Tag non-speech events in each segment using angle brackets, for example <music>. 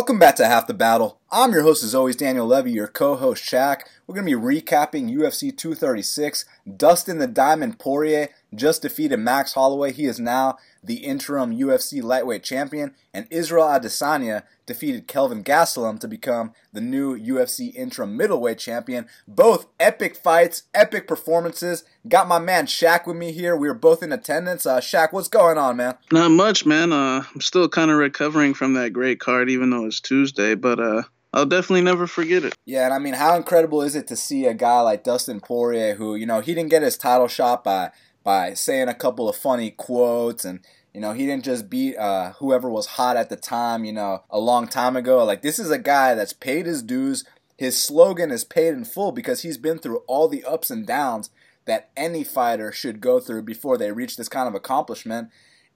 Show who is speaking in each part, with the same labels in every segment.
Speaker 1: Welcome back to Half the Battle. I'm your host, as always, Daniel Levy, your co host, Shaq. We're going to be recapping UFC 236. Dustin the Diamond Poirier just defeated Max Holloway. He is now the interim UFC lightweight champion. And Israel Adesanya defeated Kelvin Gastelum to become the new UFC interim middleweight champion. Both epic fights, epic performances. Got my man Shaq with me here. We were both in attendance. Uh, Shaq, what's going on, man?
Speaker 2: Not much, man. Uh, I'm still kind of recovering from that great card, even though it's Tuesday. But uh, I'll definitely never forget it.
Speaker 1: Yeah, and I mean, how incredible is it to see a guy like Dustin Poirier, who you know he didn't get his title shot by by saying a couple of funny quotes and you know, he didn't just beat uh, whoever was hot at the time, you know, a long time ago. Like, this is a guy that's paid his dues. His slogan is paid in full because he's been through all the ups and downs that any fighter should go through before they reach this kind of accomplishment.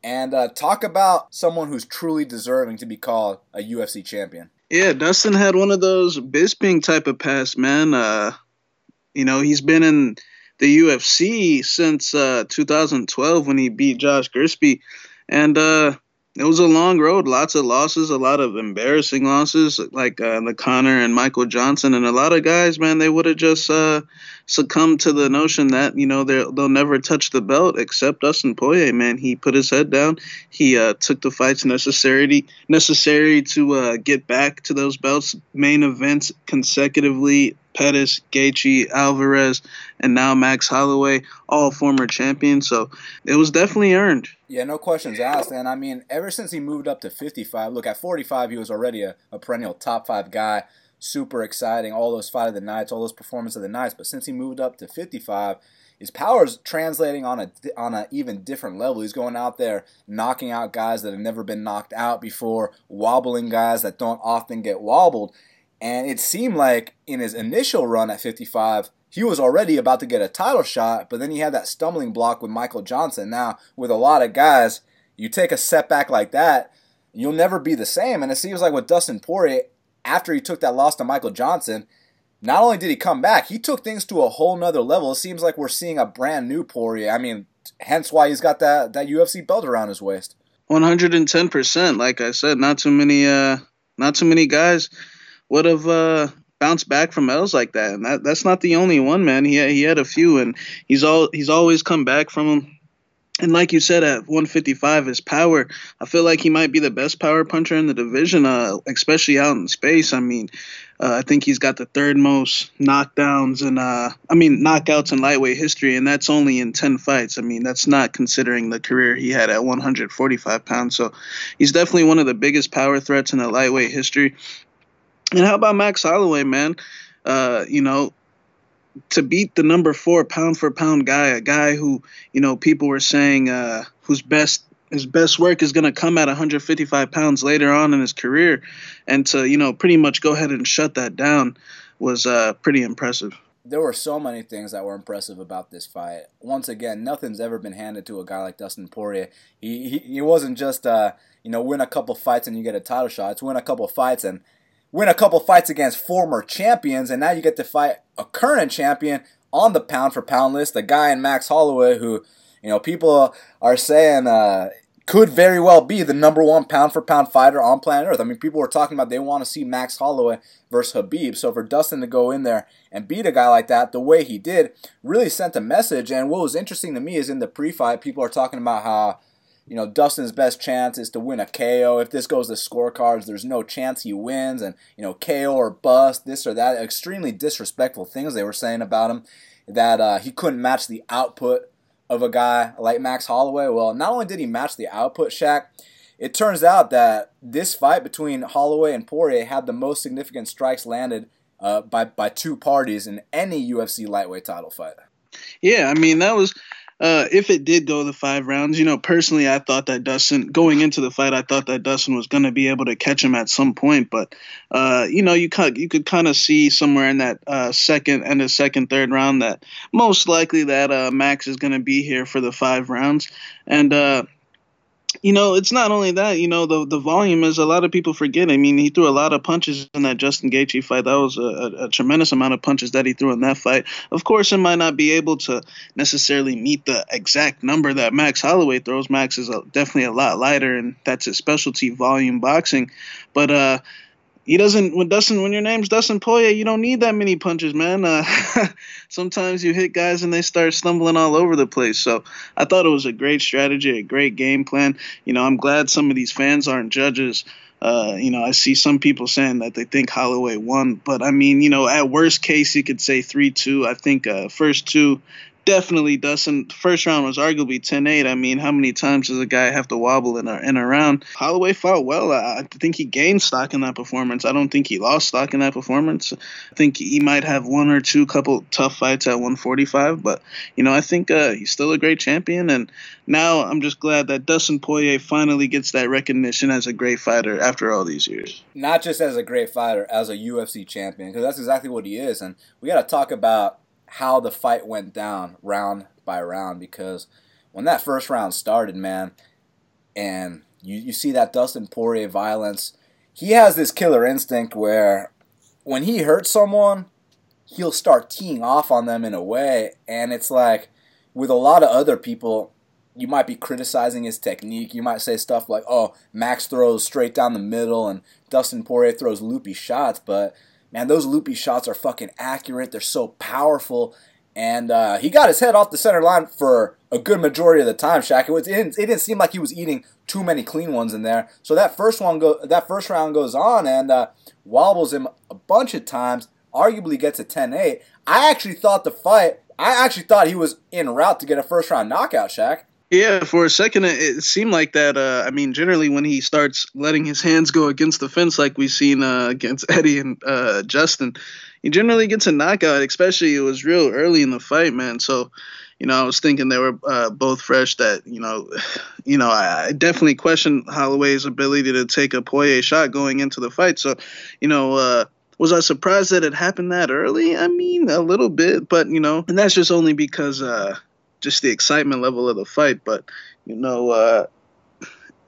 Speaker 1: And uh, talk about someone who's truly deserving to be called a UFC champion.
Speaker 2: Yeah, Dustin had one of those Bisping type of pass, man. Uh, you know, he's been in the UFC since uh, 2012 when he beat Josh Gillespie, and uh, it was a long road. Lots of losses, a lot of embarrassing losses, like uh, the Conor and Michael Johnson, and a lot of guys, man, they would have just uh, succumbed to the notion that you know they'll never touch the belt except Dustin Poirier. Man, he put his head down. He uh, took the fights necessary necessary to uh, get back to those belts, main events consecutively Pettis, Gaethje, Alvarez, and now Max Holloway, all former champions. So it was definitely earned.
Speaker 1: Yeah, no questions asked. And I mean, ever since he moved up to 55, look, at 45, he was already a, a perennial top five guy. Super exciting. All those fight of the nights, all those performances of the nights. But since he moved up to 55, his power is translating on a on an even different level. He's going out there knocking out guys that have never been knocked out before, wobbling guys that don't often get wobbled. And it seemed like in his initial run at 55, he was already about to get a title shot, but then he had that stumbling block with Michael Johnson. Now, with a lot of guys, you take a setback like that, you'll never be the same. And it seems like with Dustin Poirier, after he took that loss to Michael Johnson, not only did he come back, he took things to a whole nother level. It seems like we're seeing a brand new Poirier. I mean, hence why he's got that, that UFC belt around his waist.
Speaker 2: 110%. Like I said, not too many uh not too many guys would have uh, bounced back from L's like that. And that that's not the only one, man. He he had a few, and he's all he's always come back from them. And like you said, at 155, his power, I feel like he might be the best power puncher in the division, uh, especially out in space. I mean, uh, I think he's got the third most knockdowns and, uh, I mean, knockouts in lightweight history, and that's only in 10 fights. I mean, that's not considering the career he had at 145 pounds. So he's definitely one of the biggest power threats in the lightweight history. And how about Max Holloway, man? Uh, you know, to beat the number four pound for pound guy, a guy who, you know, people were saying uh, whose best his best work is going to come at 155 pounds later on in his career, and to you know pretty much go ahead and shut that down was uh, pretty impressive.
Speaker 1: There were so many things that were impressive about this fight. Once again, nothing's ever been handed to a guy like Dustin Poirier. He he, he wasn't just uh, you know win a couple fights and you get a title shot. It's win a couple fights and win a couple fights against former champions, and now you get to fight a current champion on the pound for pound list, the guy in Max Holloway who, you know, people are saying uh, could very well be the number one pound for pound fighter on planet Earth. I mean, people were talking about they want to see Max Holloway versus Khabib. So for Dustin to go in there and beat a guy like that the way he did really sent a message. And what was interesting to me is in the pre-fight, people are talking about how you know, Dustin's best chance is to win a KO. If this goes to scorecards, there's no chance he wins, and you know, KO or bust, this or that. Extremely disrespectful things they were saying about him. That uh, he couldn't match the output of a guy like Max Holloway. Well, not only did he match the output, Shaq, it turns out that this fight between Holloway and Poirier had the most significant strikes landed uh, by by two parties in any UFC lightweight title fight.
Speaker 2: Yeah, I mean that was uh, if it did go the five rounds, you know, personally, I thought that Dustin, going into the fight, I thought that Dustin was going to be able to catch him at some point. But, uh, you know, you, could you could kind of see somewhere in that uh, second and the second, third round that most likely that uh, Max is going to be here for the five rounds. And, uh, you know, it's not only that. You know, the the volume is a lot of people forget. I mean, he threw a lot of punches in that Justin Gaethje fight. That was a, a, a, tremendous amount of punches that he threw in that fight. Of course, it might not be able to necessarily meet the exact number that Max Holloway throws. Max is a, definitely a lot lighter, and that's his specialty, volume boxing. But uh, he doesn't when Dustin when your name's Dustin Poirier, you don't need that many punches, man. Uh, <laughs> sometimes you hit guys and they start stumbling all over the place. So I thought it was a great strategy, a great game plan. You know, I'm glad some of these fans aren't judges. Uh, you know, I see some people saying that they think Holloway won, but I mean, you know, at worst case, you could say three two. I think uh, first two definitely doesn't. First round was arguably 10-8. I mean, how many times does a guy have to wobble in a in a round? Holloway fought well. I, I think he gained stock in that performance. I don't think he lost stock in that performance. I think he might have one or two couple tough fights at 145, but you know, I think uh, he's still a great champion. And now I'm just glad that Dustin Poirier finally gets that recognition as a great fighter after all these years.
Speaker 1: Not just as a great fighter, as a UFC champion, because that's exactly what he is. And we got to talk about how the fight went down round by round because when that first round started, man, and you, you see that Dustin Poirier violence, he has this killer instinct where when he hurts someone, he'll start teeing off on them in a way, and it's like with a lot of other people, you might be criticizing his technique. You might say stuff like, "Oh, Max throws straight down the middle, and Dustin Poirier throws loopy shots," but man, those loopy shots are fucking accurate. They're so powerful. And uh, he got his head off the center line for a good majority of the time. Shaq, it, was, it, didn't, it didn't seem like he was eating too many clean ones in there. So that first one go that first round goes on and uh, wobbles him a bunch of times. Arguably gets a 10-8. I actually thought the fight. I actually thought he was in route to get a first round knockout, Shaq.
Speaker 2: Yeah, for a second it seemed like that. Uh, I mean, generally when he starts letting his hands go against the fence, like we've seen uh, against <laughs> Eddie and uh, Justin, he generally gets a knockout. Especially it was real early in the fight, man. So, you know, I was thinking they were uh, both fresh. That you know, <sighs> you know, I, I definitely question Holloway's ability to take a Poirier shot going into the fight. So, you know. Uh, was I surprised that it happened that early? I mean, a little bit, but you know, and that's just only because uh, just the excitement level of the fight. But you know, uh,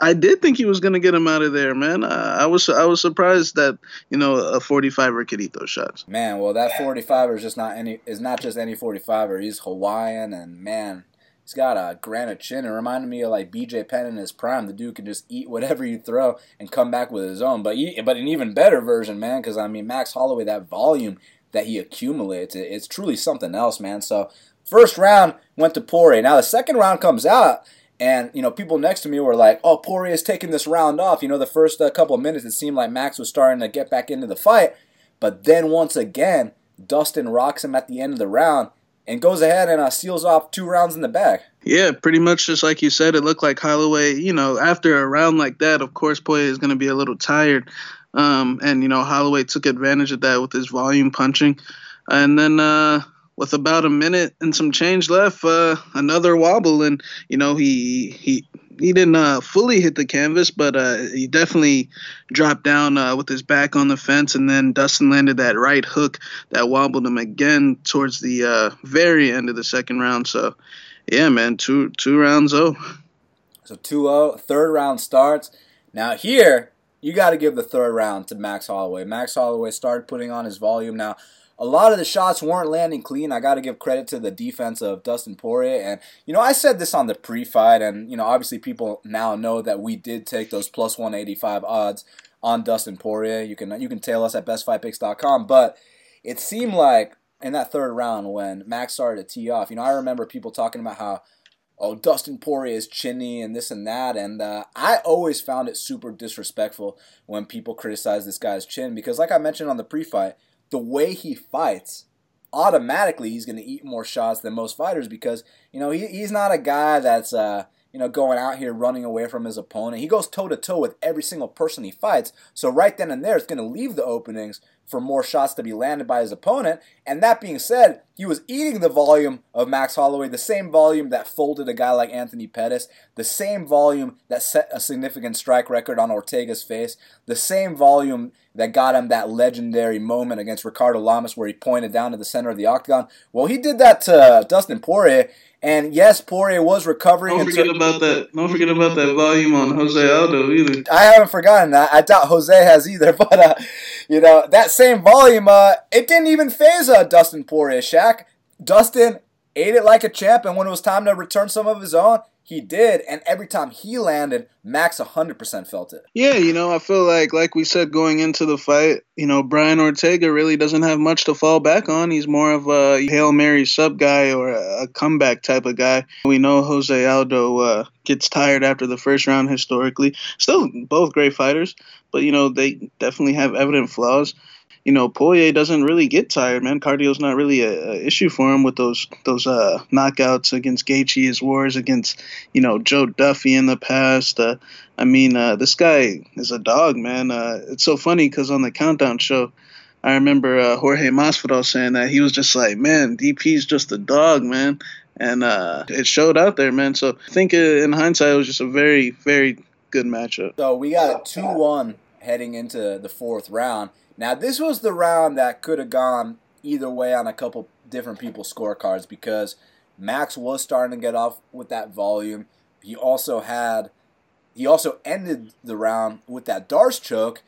Speaker 2: I did think he was gonna get him out of there, man. Uh, I was I was surprised that you know a 45er could eat those shots.
Speaker 1: Man, well that 45er is just not any is not just any 45er. He's Hawaiian and man. He's got a granite chin. It reminded me of like BJ Penn in his prime. The dude can just eat whatever you throw and come back with his own. But he, but an even better version, man. Because I mean, Max Holloway, that volume that he accumulates, it's truly something else, man. So First round went to Poirier. Now the second round comes out, and you know people next to me were like, "Oh, Poirier is taking this round off." You know, the first uh, couple of minutes it seemed like Max was starting to get back into the fight, but then once again, Dustin rocks him at the end of the round and goes ahead and uh, seals off two rounds in the bag.
Speaker 2: Yeah, pretty much just like you said. It looked like Holloway. You know, after a round like that, of course, Poirier is going to be a little tired. Um, and you know, Holloway took advantage of that with his volume punching, and then. Uh, with about a minute and some change left, uh, another wobble, and you know he he he didn't uh, fully hit the canvas, but uh, he definitely dropped down uh, with his back on the fence, and then Dustin landed that right hook that wobbled him again towards the uh, very end of the second round. So, yeah, man, two two rounds oh.
Speaker 1: So 2-0, third round starts. Now here, you got to give the third round to Max Holloway. Max Holloway started putting on his volume. Now, a lot of the shots weren't landing clean. I got to give credit to the defense of Dustin Poirier. And, you know, I said this on the pre fight, and, you know, obviously people now know that we did take those plus 185 odds on Dustin Poirier. You can, you can tail us at bestfightpicks.com. But it seemed like in that third round when Max started to tee off, you know, I remember people talking about how, oh, Dustin Poirier is chinny and this and that. And uh, I always found it super disrespectful when people criticize this guy's chin because, like I mentioned on the pre fight, the way he fights, automatically he's going to eat more shots than most fighters because you know he, he's not a guy that's uh, you know going out here running away from his opponent. He goes toe to toe with every single person he fights. So right then and there, it's going to leave the openings for more shots to be landed by his opponent. And that being said, he was eating the volume of Max Holloway, the same volume that folded a guy like Anthony Pettis, the same volume that set a significant strike record on Ortega's face, the same volume that got him that legendary moment against Ricardo Lamas where he pointed down to the center of the octagon. Well, he did that to Dustin Poirier, and yes, Poirier was recovering.
Speaker 2: Don't forget about that. Don't forget about that volume on Jose Aldo either.
Speaker 1: I haven't forgotten that. I doubt Jose has either. <laughs> But uh, you know that same volume, uh, it didn't even faze uh, Dustin Poirier. Shaq, Dustin ate it like a champ, and when it was time to return some of his own, he did, and every time he landed, Max 100% felt it.
Speaker 2: Yeah, you know, I feel like, like we said going into the fight, you know, Brian Ortega really doesn't have much to fall back on. He's more of a Hail Mary sub guy or a comeback type of guy. We know Jose Aldo uh, gets tired after the first round historically. Still, both great fighters, but, you know, they definitely have evident flaws you know, Poirier doesn't really get tired, man. Cardio's not really a, a issue for him with those those uh, knockouts against Gaethje, his wars against, you know, Joe Duffy in the past. Uh, I mean, uh, this guy is a dog, man. Uh, it's so funny because on the countdown show, I remember uh, Jorge Masvidal saying that he was just like, man, DP's just a dog, man. And uh, it showed out there, man. So I think in hindsight, it was just a very, very good matchup.
Speaker 1: So we got a 2 1 heading into the fourth round. Now, this was the round that could have gone either way on a couple different people's scorecards because Max was starting to get off with that volume. He also had, he also ended the round with that D'Arce choke,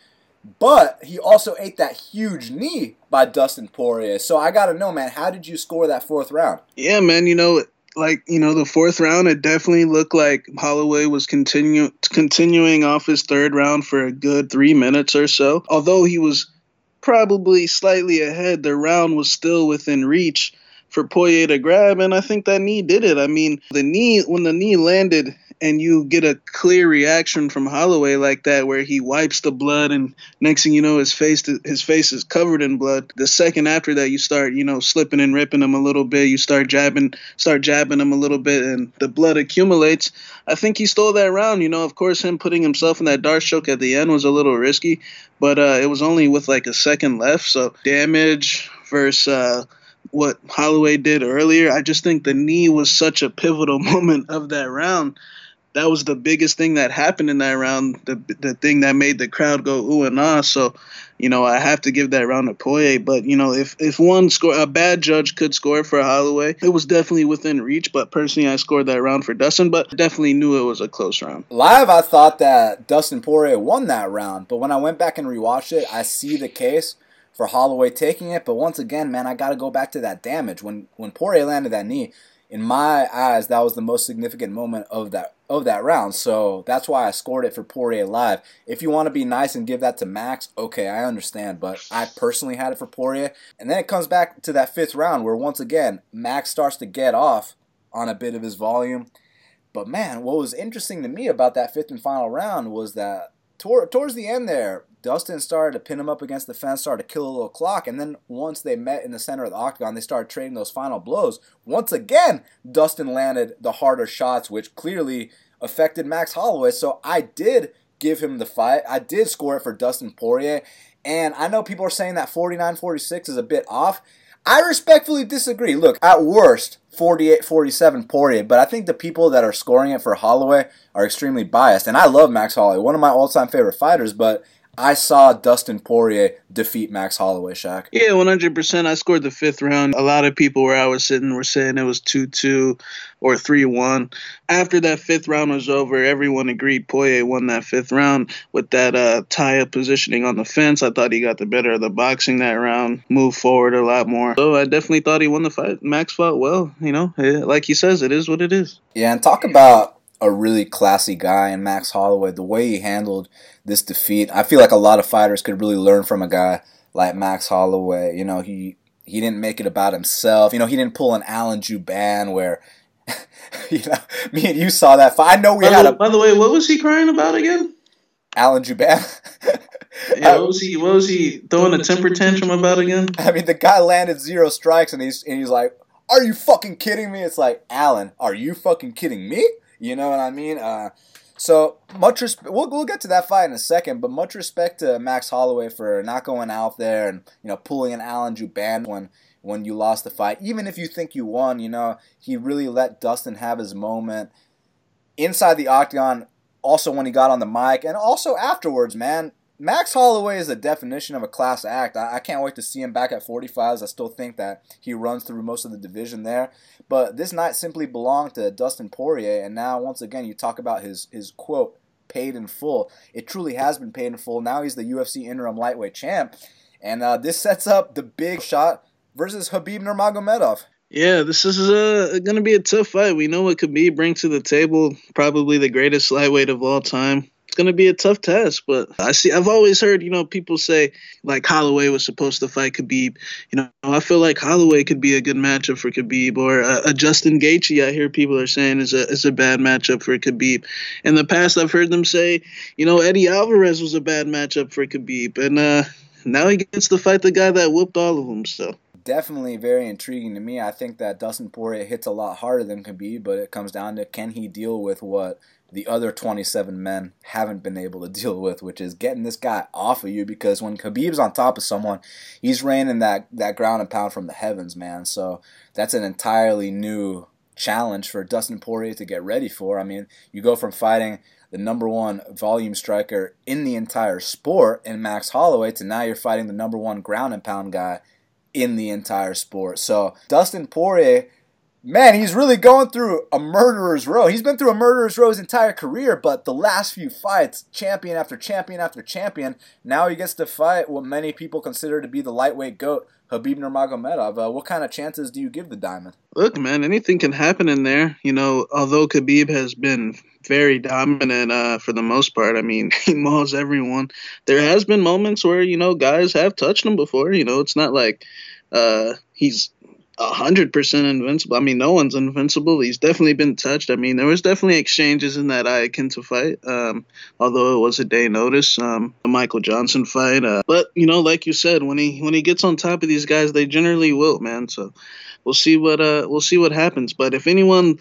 Speaker 1: but he also ate that huge knee by Dustin Poirier. So I got to know, man, how did you score that fourth round?
Speaker 2: Yeah, man, you know, like you know the fourth round it definitely looked like holloway was continue continuing off his third round for a good three minutes or so although he was probably slightly ahead, the round was still within reach for Poirier to grab, and I think that knee did it. I mean, the knee when the knee landed and you get a clear reaction from Holloway like that, where he wipes the blood, and next thing you know, his face his face is covered in blood. The second after that, you start you know slipping and ripping him a little bit. You start jabbing start jabbing him a little bit, and the blood accumulates. I think he stole that round. You know, of course, him putting himself in that D'Arce choke at the end was a little risky, but uh, it was only with like a second left, so damage versus. Uh, what Holloway did earlier. I just think the knee was such a pivotal <laughs> moment of that round that was the biggest thing that happened in that round. The the thing that made the crowd go ooh and ah. So, you know, I have to give that round to Poirier. But you know, if if one score a bad judge could score for Holloway, it was definitely within reach. But personally, I scored that round for Dustin. But definitely knew it was a close round.
Speaker 1: Live, I thought that Dustin Poirier won that round. But when I went back and rewatched it, I see the case for Holloway taking it. But once again, man, I got to go back to that damage when when Poirier landed that knee in my eyes, that was the most significant moment of that of that round. So that's why I scored it for Poirier live. If you want to be nice and give that to Max, okay, I understand. But I personally had it for Poirier. And then it comes back to that fifth round where once again Max starts to get off on a bit of his volume. But man, what was interesting to me about that fifth and final round was that towards the end there, Dustin started to pin him up against the fence, started to kill a little clock, and then once they met in the center of the octagon, they started trading those final blows. Once again, Dustin landed the harder shots, which clearly affected Max Holloway. So I did give him the fight. I did score it for Dustin Poirier. And I know people are saying that 49 46 is a bit off. I respectfully disagree. Look, at worst, 48 47 Poirier, but I think the people that are scoring it for Holloway are extremely biased. And I love Max Holloway, one of my all time favorite fighters, but I saw Dustin Poirier defeat Max Holloway, Shaq.
Speaker 2: Yeah, 100%. I scored the fifth round. A lot of people where I was sitting were saying it was 2 2 or 3 1. After that fifth round was over, everyone agreed Poirier won that fifth round with that uh, tie up positioning on the fence. I thought he got the better of the boxing that round, moved forward a lot more. So I definitely thought he won the fight. Max fought well, you know, like he says, it is what it is.
Speaker 1: Yeah, and talk about a really classy guy in Max Holloway. The way he handled this defeat, I feel like a lot of fighters could really learn from a guy like Max Holloway. You know, he he didn't make it about himself. You know, he didn't pull an Alan Jouban where. <laughs> you know, me and you saw that fight. I know we
Speaker 2: by
Speaker 1: had
Speaker 2: the,
Speaker 1: a.
Speaker 2: By the way, what was he crying about again?
Speaker 1: Alan Jouban.
Speaker 2: yeah, what was he? What was he throwing a temper tantrum about again? <laughs>
Speaker 1: I mean, the guy landed zero strikes, and he's and he's like, "Are you fucking kidding me?" It's like, Alan, are you fucking kidding me? You know what I mean? Uh, so much respect. We'll, we'll get to that fight in a second, but much respect to Max Holloway for not going out there and you know pulling an Alan Jouban when when you lost the fight. Even if you think you won, you know he really let Dustin have his moment inside the octagon. Also when he got on the mic, and also afterwards, man. Max Holloway is the definition of a class act. I, I, can't wait to see him back at 45s. I still think that he runs through most of the division there. But this night simply belonged to Dustin Poirier, and now once again you talk about his his quote paid in full. It truly has been paid in full. Now he's the UFC interim lightweight champ, and uh, this sets up the big shot versus Khabib Nurmagomedov.
Speaker 2: Yeah, this is uh, going to be a tough fight. We know what Khabib brings to the table. Probably the greatest lightweight of all time going to be a tough test. But I see, I've always heard, you know, people say like Holloway was supposed to fight Khabib. You know, I feel like Holloway could be a good matchup for Khabib, or uh, a Justin Gaethje. I hear people are saying is a is a bad matchup for Khabib. In the past, I've heard them say, you know, Eddie Alvarez was a bad matchup for Khabib, and uh, now he gets to fight the guy that whooped all of them. So
Speaker 1: definitely very intriguing to me. I think that Dustin Poirier hits a lot harder than Khabib, but it comes down to can he deal with what the other 27 men haven't been able to <laughs> deal with, which is getting this guy off of you. Because when Khabib's on top of someone, he's raining that, that ground and pound from the heavens, man. So that's an entirely new challenge for Dustin Poirier to get ready for. I mean, you go from fighting the number one volume striker in the entire sport in Max Holloway to now you're fighting the number one ground and pound guy in the entire sport. So Dustin Poirier man, he's really going through a murderer's row. He's been through a murderer's row his entire career, but the last few fights, champion after champion after champion, now he gets to fight what many people consider to be the lightweight goat, Khabib Nurmagomedov. Uh, what kind of chances do you give the Diamond?
Speaker 2: Look, man, anything can happen in there. You know, although Khabib has been very dominant uh, for the most part. I mean, <laughs> he mauls everyone. There has been moments where you know guys have touched him before. You know, it's not like uh, he's hundred percent invincible. I mean, no one's invincible. He's definitely been touched. I mean, there was definitely exchanges in that Iaquinta fight, um, although it was a day notice. Um, the Michael Johnson fight, uh, but you know, like you said, when he when he gets on top of these guys, they generally will, man. So we'll see what uh we'll see what happens. But if anyone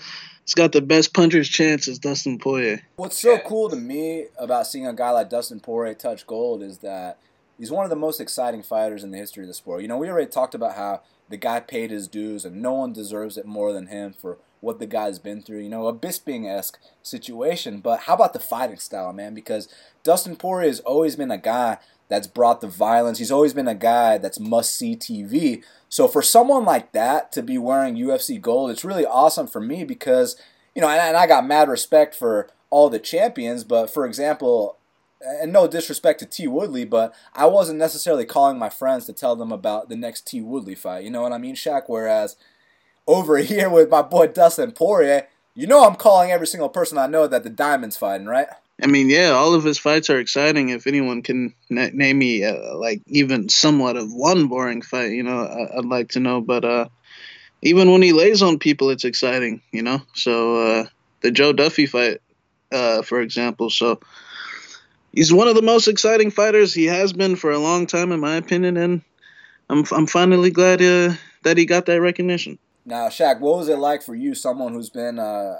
Speaker 2: has got the best puncher's chance is Dustin Poirier.
Speaker 1: What's so cool to me about seeing a guy like Dustin Poirier touch gold is that he's one of the most exciting fighters in the history of the sport. You know, we already talked about how the guy paid his dues, and no one deserves it more than him for what the guy's been through. You know, a Bisping esque situation. But how about the fighting style, man? Because Dustin Poirier has always been a guy that's brought the violence. He's always been a guy that's must see TV. So for someone like that to be wearing UFC gold, it's really awesome for me because, you know, and, and I got mad respect for all the champions. But for example, and no disrespect to T Woodley, but I wasn't necessarily calling my friends to tell them about the next T Woodley fight. You know what I mean, Shaq? Whereas over <laughs> here with my boy Dustin Poirier, you know I'm calling every single person I know that the Diamond's fighting, right?
Speaker 2: I mean, yeah, all of his fights are exciting. If anyone can na- name me uh, like even somewhat of one boring fight, you know, I- would like to know. But uh, even when he lays on people, it's exciting, you know. So uh, the Joe Duffy fight, uh, for example, so he's one of the most exciting fighters. He has been for a long time, in my opinion, and I'm I'm finally glad uh, that he got that recognition.
Speaker 1: Now, Shaq, what was it like for you, someone who's been uh,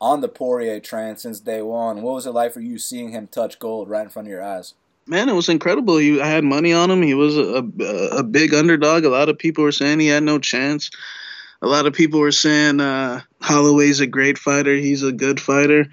Speaker 1: on the Poirier train since day one? What was it like for you seeing him touch gold right in front of your eyes?
Speaker 2: Man, it was incredible. He, I had money on him. He was a, a, a big underdog. A lot of people were saying he had no chance. A lot of people were saying uh, Holloway's a great fighter. He's a good fighter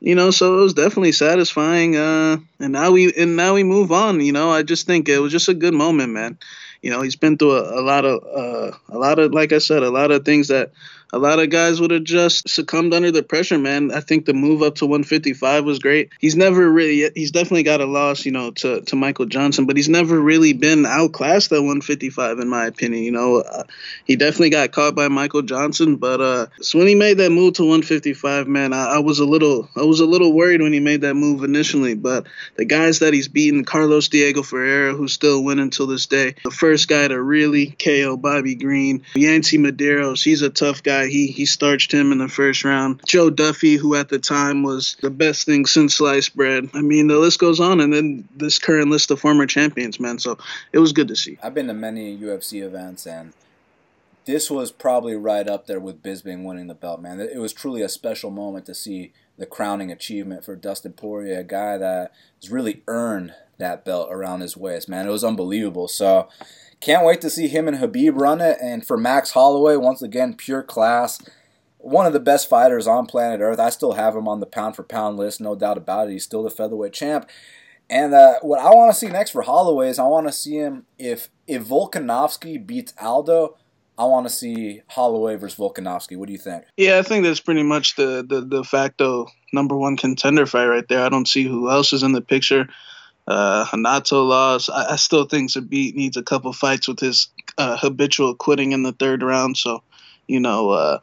Speaker 2: you know, so it was definitely satisfying. Uh, and now we and now we move on. You know, I just think it was just a good moment, man. You know, he's been through a, a lot of uh, a lot of like I said, a lot of things that a lot of guys would have just succumbed under the pressure, man. I think the move up to 155 was great. He's never really, he's definitely got a loss, you know, to, to Michael Johnson, but he's never really been outclassed at 155, in my opinion. You know, uh, he definitely got caught by Michael Johnson, but uh, so when he made that move to 155, man, I, I was a little, I was a little worried when he made that move initially. But the guys that he's beaten, Carlos Diego Ferreira, who's still winning till this day, the first guy to really KO Bobby Green, Yancy Medeiros, he's a tough guy. He he starched him in the first round. Joe Duffy, who at the time was the best thing since sliced bread. I mean, the list goes on, and then this current list of former champions, man. So it was good to see.
Speaker 1: I've been to many UFC events, and this was probably right up there with Bisping winning the belt, man. It was truly a special moment to see the crowning achievement for Dustin Poirier, a guy that has really earned that belt around his waist, man. It was unbelievable. So can't wait to see him and Khabib run it. And for Max Holloway, once again, pure class. One of the best fighters on planet Earth. I still have him on the pound for pound list, no doubt about it. He's still the featherweight champ. And uh, what I want to see next for Holloway is I want to see him if if Volkanovski beats Aldo. I want to see Holloway versus Volkanovski. What do you think?
Speaker 2: Yeah, I think that's pretty much the the de facto number one contender fight right there. I don't see who else is in the picture. Uh, Renato lost. I, I, still think Zabit needs a couple fights with his uh, habitual quitting in the third round. So you know, uh,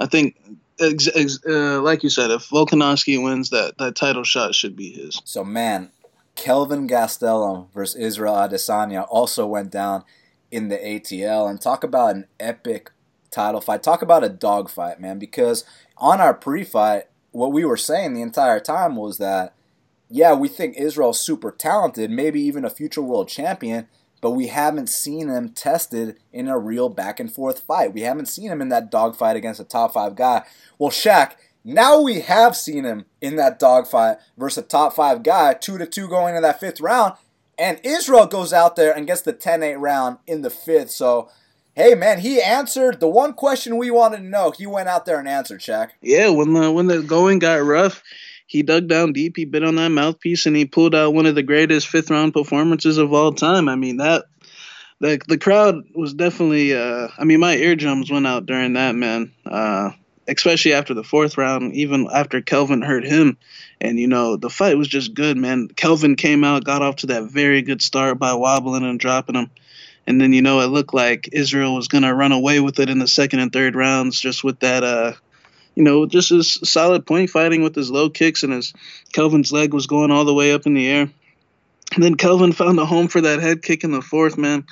Speaker 2: I think ex- ex- uh, like you said, if Volkanovski wins, that that title shot should be his.
Speaker 1: So man, Kelvin Gastelum versus Israel Adesanya also went down in the ATL, and talk about an epic title fight. Talk about a dog fight, man. Because on our pre-fight, what we were saying the entire time was that, yeah, we think Israel's super talented, maybe even a future world champion but we haven't seen him tested in a real back and forth fight. We haven't seen him in that dogfight against a top five guy. Well, Shaq, now we have seen him in that dogfight versus a top five guy, two to two going into that fifth round, and Israel goes out there and gets the 10-8 round in the fifth. So, hey man, he answered the one question we wanted to know. He went out there and answered, Shaq.
Speaker 2: Yeah, when the when the going got rough, he dug down deep, he bit on that mouthpiece, and he pulled out one of the greatest fifth round performances of all time. I mean that the the crowd was definitely. Uh, I mean, my eardrums went out during that man. Uh, especially after the fourth round, even after Kelvin hurt him. And, you know, the fight was just good, man. Kelvin came out, got off to that very good start by wobbling and dropping him. And then, you know, it looked like Israel was going to run away with it in the second and third rounds just with that, uh, you know, just his solid point fighting with his low kicks and his Kelvin's leg was going all the way up in the air. And then Kelvin found a home for that head kick in the fourth, man.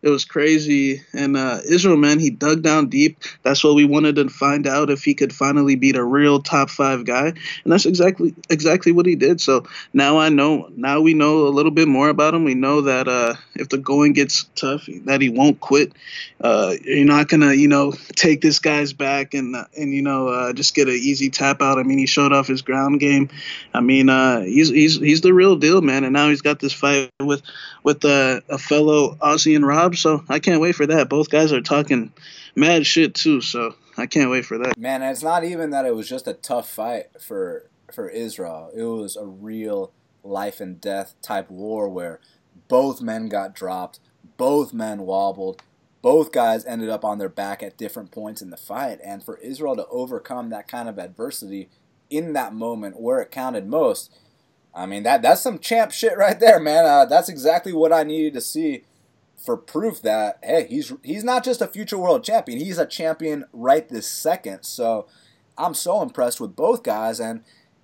Speaker 2: It was crazy. And uh, Israel, man, he dug down deep. That's what we wanted to find out if he could finally beat a real top five guy. And that's exactly exactly what he did. So now I know. Now we know a little bit more about him. We know that uh, if the going gets tough, that he won't quit. Uh, you're not gonna, you know, take this guy's back and and you know uh, just get an easy tap out. I mean, he showed off his ground game. I mean, uh, he's he's he's the real deal, man. And now he's got this fight with with uh, a fellow Aussie and Rob so I can't wait for that. Both guys are talking mad shit too, so I can't wait for that.
Speaker 1: Man, it's not even that it was just a tough fight for for Israel. It was a real life and death type war where both men got dropped, both men wobbled, both guys ended up on their back at different points in the fight, and for Israel to overcome that kind of adversity in that moment where it counted most. I mean that that's some champ shit right there, man. Uh, that's exactly what I needed to see for proof that hey, he's he's not just a future world champion; he's a champion right this second. So I'm so impressed with both guys. And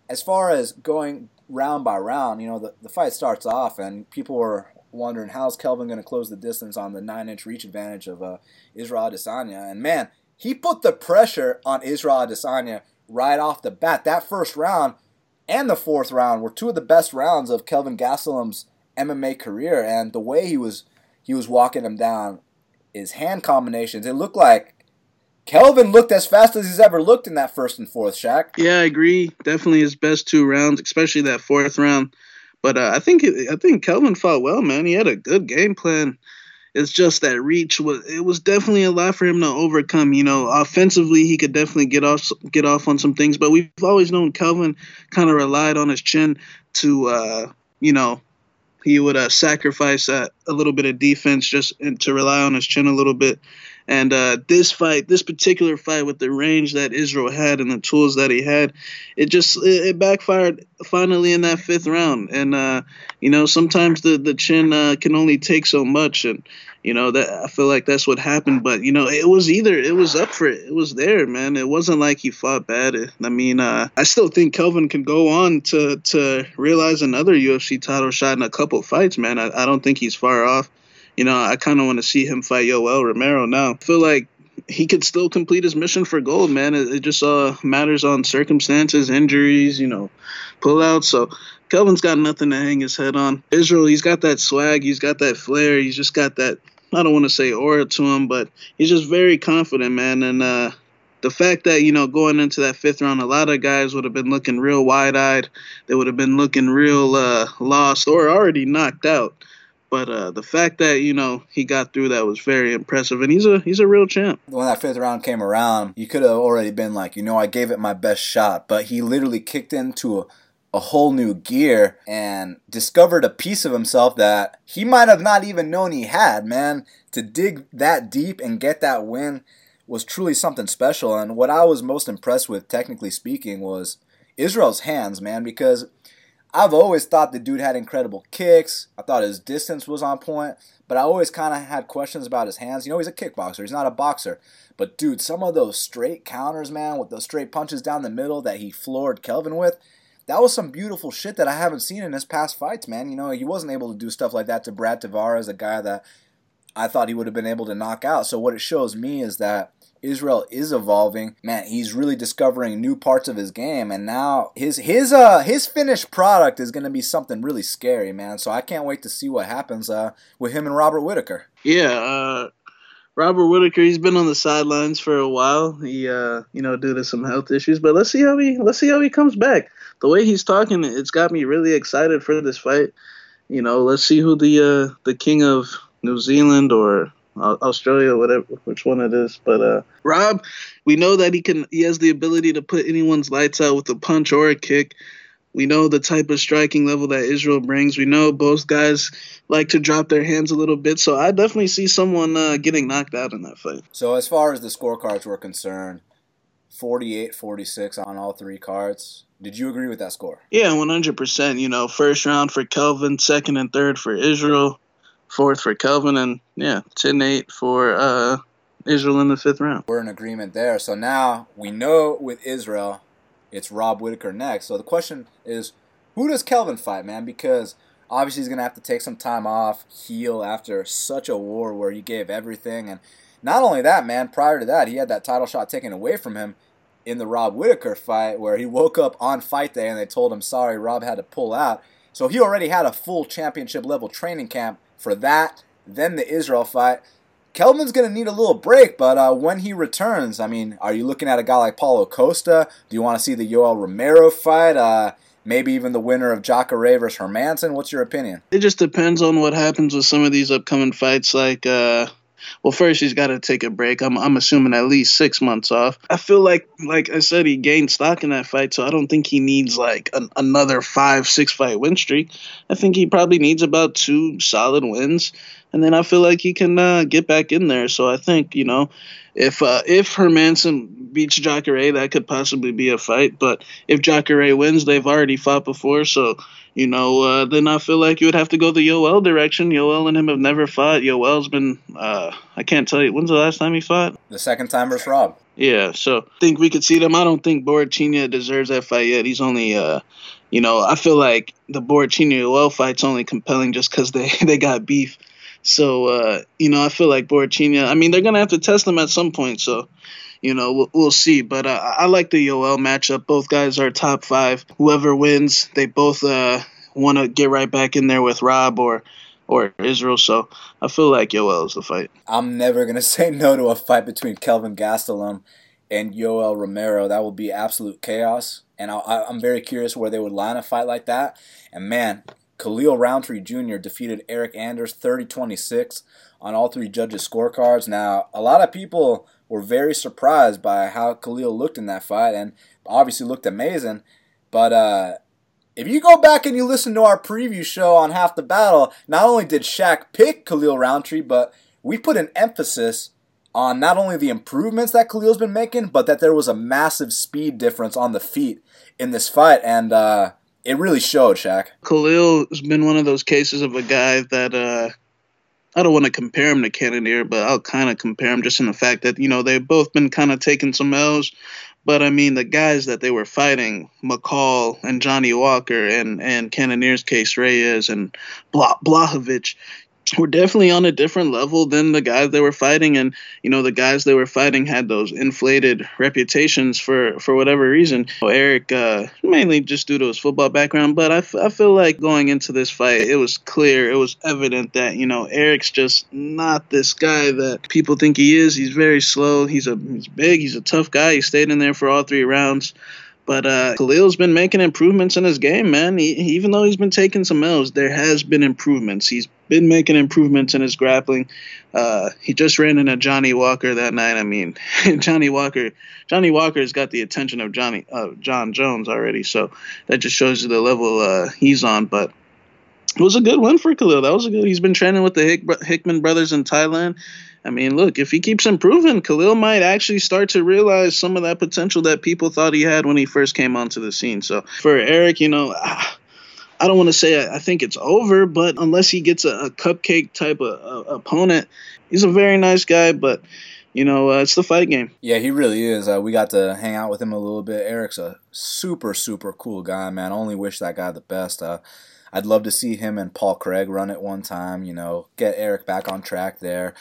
Speaker 1: as far as going round by round, you know, the, the fight starts off, and people were wondering how's Kelvin going to close the distance on the nine inch reach advantage of uh, Israel Adesanya. And man, he put the pressure on Israel Adesanya right off the bat. That first round and the fourth round were two of the best rounds of Kelvin Gastelum's MMA career, and the way he was he was walking him down, his hand combinations, it looked like Kelvin looked as fast as he's ever looked in that first and fourth, Shaq.
Speaker 2: Yeah, I agree. Definitely his best two rounds, especially that fourth round. But uh, I think I think Kelvin fought well, man. He had a good game plan. It's just that reach was it was definitely a lot for him to overcome. You know, offensively he could definitely get off get off on some things, but we've always known Kelvin kind of relied on his chin to uh, you know he would uh, sacrifice uh, a little bit of defense just to rely on his chin a little bit. And uh, this fight, this particular fight with the range that Israel had and the tools that he had, it just it, it backfired finally in that fifth round. And uh, you know sometimes the the chin uh, can only take so much, and you know that I feel like that's what happened. But you know it was either it was up for it, it was there, man. It wasn't like he fought bad. I mean, uh, I still think Kelvin can go on to to realize another UFC title shot in a couple fights, man. I, I don't think he's far off you know, I kind of want to see him fight Yoel Romero now. I feel like he could still complete his mission for gold, man. It, it just uh, matters on circumstances, injuries, you know, pullouts. So Kelvin's got nothing to hang his head on. Israel, he's got that swag, he's got that flair, he's just got that. I don't want to say aura to him, but he's just very confident, man. And uh, the fact that you know going into that fifth round, a lot of guys would have been looking real wide-eyed. They would have been looking real uh, lost or already knocked out. But uh, the fact that you know he got through that was very impressive, and he's a he's a real champ.
Speaker 1: When that fifth round came around, you could have already been like, you know, I gave it my best shot, but he literally kicked into a, a whole new gear and discovered a piece of himself that he might have not even known he had. Man, to dig that deep and get that win was truly something special. And what I was most impressed with, technically speaking, was Israel's hands, man, because I've always thought the dude had incredible kicks. I thought his distance was on point, but I always kind of had questions about his hands. You know, he's a kickboxer, he's not a boxer. But dude, some of those straight counters, man, with those straight punches down the middle that he floored Kelvin with, that was some beautiful shit that I haven't seen in his past fights, man. You know, he wasn't able to do stuff like that to Brad Tavares, a guy that I thought he would have been able to knock out. So what it shows me is that Israel is evolving. Man, he's really discovering new parts of his game, and now his his uh his finished product is going to be something really scary, man. So I can't wait to see what happens uh with him and Robert Whitaker.
Speaker 2: Yeah, uh, Robert Whitaker, he's been on the sidelines for a while. He, uh, you know, due to some health issues, but let's see how he let's see how he comes back. The way he's talking, it's got me really excited for this fight. You know, let's see who the uh, the king of New Zealand or Australia, whatever, which one it is. But uh, Rob, we know that he can. He has the ability to put anyone's lights out with a punch or a kick. We know the type of striking level that Israel brings. We know both guys like to drop their hands a little bit. So I definitely see someone uh, getting knocked out in that fight.
Speaker 1: So as far as the scorecards were concerned, 48-46 on all three cards. Did you agree with that score?
Speaker 2: Yeah, 100%. You know, first round for Kelvin, second and third for Israel fourth for Kelvin, and yeah, 10-8 for uh, Israel in the fifth round.
Speaker 1: We're in agreement there. So now we know with Israel, it's Rob Whitaker next. So the question is, who does Kelvin fight, man? Because obviously he's gonna have to take some time off, heal after such a war where he gave everything, and not only that, man. Prior to that, he had that title shot taken away from him in the Rob Whitaker fight, where he woke up on fight day and they told him, "Sorry, Rob had to pull out." So he already had a full championship level training camp for that, then the Israel fight. Kelvin's going to need a little break, but uh, when he returns, I mean, are you looking at a guy like Paulo Costa? Do you want to see the Yoel Romero fight? Uh, maybe even the winner of Jacare versus Hermansson? What's your opinion?
Speaker 2: It just depends on what happens with some of these upcoming fights, like uh, well, first he's got to take a break. I'm I'm assuming at least six months off. I feel like like I said, he gained stock in that fight, so I don't think he needs like an, another five six fight win streak. I think he probably needs about two solid wins, and then I feel like he can uh, get back in there. So I think you know. If uh, if Hermansson beats Jacare, that could possibly be a fight. But if Jacare wins, they've already fought before, so you know, uh, then I feel like you would have to go the Yoel direction. Yoel and him have never fought. Yoel's been, uh, I can't tell you, when's the last time he fought?
Speaker 1: The second time versus Rob.
Speaker 2: Yeah, so I think we could see them. I don't think Borrachinha deserves that fight yet. He's only, uh, you know, I feel like the Borrachinha Yoel fight's only compelling just because they, <laughs> they got beef. So, uh, you know, I feel like Borrachinha, I mean, they're to have to test them at some point. So, you know, we'll, we'll see. But uh, I like the Yoel matchup. Both guys are top five. Whoever wins, they both uh, want to get right back in there with Rob or or Israel. So I feel like Yoel is the fight.
Speaker 1: I'm never gonna <laughs> say no to a fight between Kelvin Gastelum and Yoel Romero. That will be absolute chaos. And I, am very curious where they would line a fight like that. And man, Khalil Rountree Jr. defeated Eric Anders 30 26 on all three judges' scorecards. Now, a lot of people were very surprised by how Khalil looked in that fight and obviously looked amazing. But uh, if you go back and you listen to our preview show on Half the Battle, not only did Shaq pick Khalil Rountree, but we put an emphasis on not only the improvements that Khalil's been making, but that there was a massive speed difference on the feet in this fight. And uh, it really showed, Shaq.
Speaker 2: Khalil has been one of those cases of a guy that uh, I don't want to compare him to Cannonier, but I'll kind of compare him just in the fact that you know they've both been kind of taking some L's, but I mean the guys that they were fighting, McCall and Johnny Walker, and and Cannonier's case Reyes and Bla- Blachowicz, were definitely on a different level than the guys they were fighting. And you know the guys they were fighting had those inflated reputations for for whatever reason. Eric uh, mainly just due to his football background but I, f- I feel like going into this fight it was clear it was evident that you know eric's just not this guy that people think he is. He's very slow. He's a he's big. He's a tough guy. He stayed in there for all three rounds. But uh, Khalil's been making improvements in his game, man. He, even though he's been taking some L's, there has been improvements. He's been making improvements in his grappling. Uh, he just ran into Johnny Walker that night. I mean, <laughs> Johnny Walker, Johnny Walker has got the attention of Johnny uh, Jon Jones already. So that just shows you the level uh, he's on. But it was a good win for Khalil. That was a good. He's been training with the Hick, Hickman brothers in Thailand. I mean, look, if he keeps improving, Khalil might actually start to realize some of that potential that people thought he had when he first came onto the scene. So for Eric, you know, I don't want to say I, I, think it's over, but unless he gets a, a cupcake type of uh, opponent, he's a very nice guy. But you know, uh, it's the fight game.
Speaker 1: Yeah, he really is. Uh, we got to hang out with him a little bit. Eric's a super, super cool guy, man. I only wish that guy the best. Uh, I'd love to see him and Paul Craig run it one time, you know, get Eric back on track there.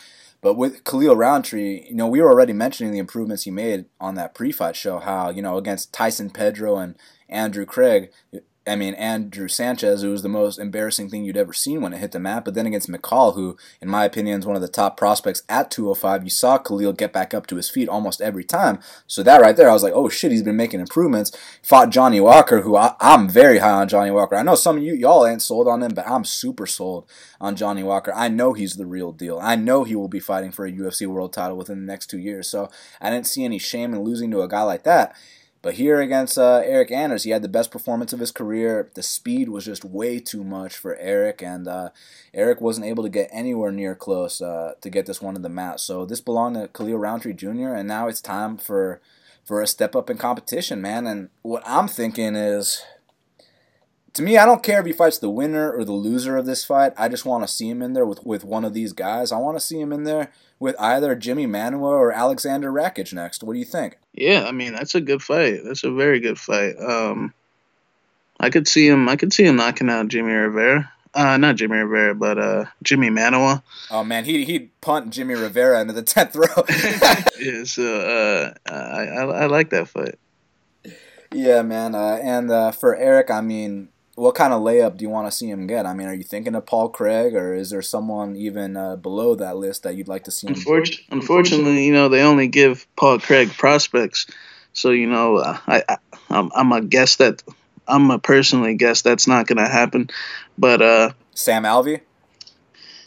Speaker 1: But with Khalil Rountree, you know, we were already mentioning the improvements he made on that pre-fight show. How you know against Tyson Pedro and Andrew Craig, I mean, Andrew Sanchez, it was the most embarrassing thing you'd ever seen when it hit the mat. But then against McCall, who, in my opinion, is one of the top prospects at 205, you saw Khalil get back up to his feet almost every time. So that right there, I was like, oh shit, he's been making improvements. Fought Johnny Walker, who I, am very high on Johnny Walker. I know some of you, y'all ain't sold on him, but I'm super sold on Johnny Walker. I know he's the real deal. I know he will be fighting for a UFC world title within the next two years. So I didn't see any shame in losing to a guy like that. But here against uh, Eryk Anders, he had the best performance of his career. The speed was just way too much for Eryk, and uh, Eryk wasn't able to get anywhere near close uh, to get this one to the mat. So this belonged to Khalil Rountree Jr., and now it's time for for a step up in competition, man. And what I'm thinking is to me, I don't care if he fights the winner or the loser of this fight. I just want to see him in there with, with one of these guys. I want to see him in there with either Jimi Manuwa or Aleksandar Rakic next. What do you think?
Speaker 2: Yeah, I mean that's a good fight. That's a very good fight. Um, I could see him. I could see him knocking out Jimmy Rivera. Uh, not Jimmy Rivera, but uh, Jimi Manuwa.
Speaker 1: Oh man, he he'd punt Jimmy Rivera into the tenth row. <laughs>
Speaker 2: yeah, so uh, I, I I like that fight.
Speaker 1: Yeah, man, uh, and uh, for Eryk, I mean, what kind of layup do you want to see him get? I mean, are you thinking of Paul Craig, or is there someone even uh, below that list that you'd like to see him?
Speaker 2: Unfortunately, unfortunately, you know, they only give Paul Craig prospects, so you know, uh, I, I I'm, I'm a guess that I'm a personally guess that's not going to happen, but uh,
Speaker 1: Sam Alvey.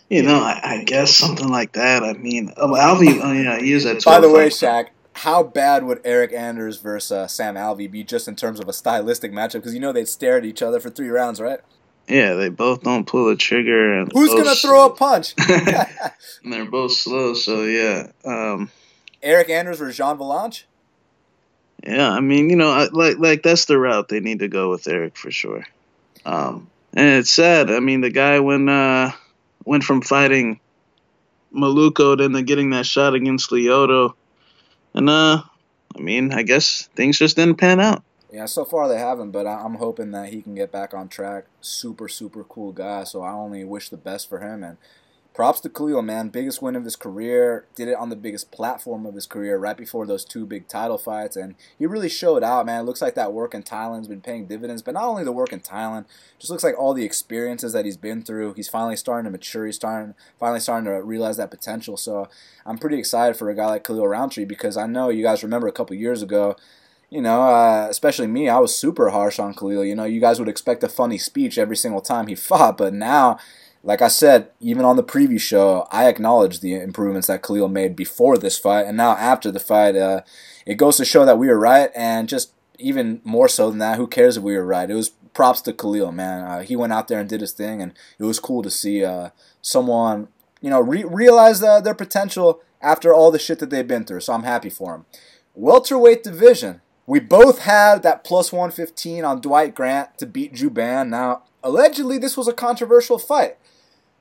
Speaker 2: You know, I, I, guess something like that. I mean, oh, Alvey, oh, yeah, he is at.
Speaker 1: By the way, Shaq, how bad would Eryk Anders versus uh, Sam Alvey be just in terms of a stylistic matchup? Because you know they'd stare at each other for three rounds, right?
Speaker 2: Yeah, they both don't pull a trigger. And
Speaker 1: Who's gonna throw a punch? <laughs> <laughs>
Speaker 2: and they're both slow, so yeah. Um,
Speaker 1: Eryk Anders versus Gian Villante.
Speaker 2: Yeah, I mean, you know, like like that's the route they need to go with Eryk for sure. Um, and it's sad. I mean, the guy when uh, went from fighting Maluko then to getting that shot against Lyoto and uh, I mean, I guess things just didn't pan out.
Speaker 1: Yeah, so far they haven't, but I'm hoping that he can get back on track. Super, super cool guy. So I only wish the best for him. And props to Khalil, man. Biggest win of his career. Did it on the biggest platform of his career right before those two big title fights. And he really showed out, man. It looks like that work in Thailand's been paying dividends. But not only the work in Thailand, just looks like all the experiences that he's been through. He's finally starting to mature. He's starting, finally starting to realize that potential. So I'm pretty excited for a guy like Khalil Rountree because I know you guys remember a couple years ago you know, uh, especially me, I was super harsh on Khalil. You know, you guys would expect a funny speech every single time he <laughs> fought, but now like I said, even on the preview show, I acknowledged the improvements that Khalil made before this fight, and now after the fight, uh, it goes to show that we were right, and just even more so than that, who cares if we were right? It was props to Khalil, man. Uh, he went out there and did his thing, and it was cool to see uh, someone, you know, re- realize uh, their potential after all the shit that they've been through. So I'm happy for him. Welterweight division. We both had that plus 115 on Dwight Grant to beat Jouban. Now, allegedly, this was a controversial fight.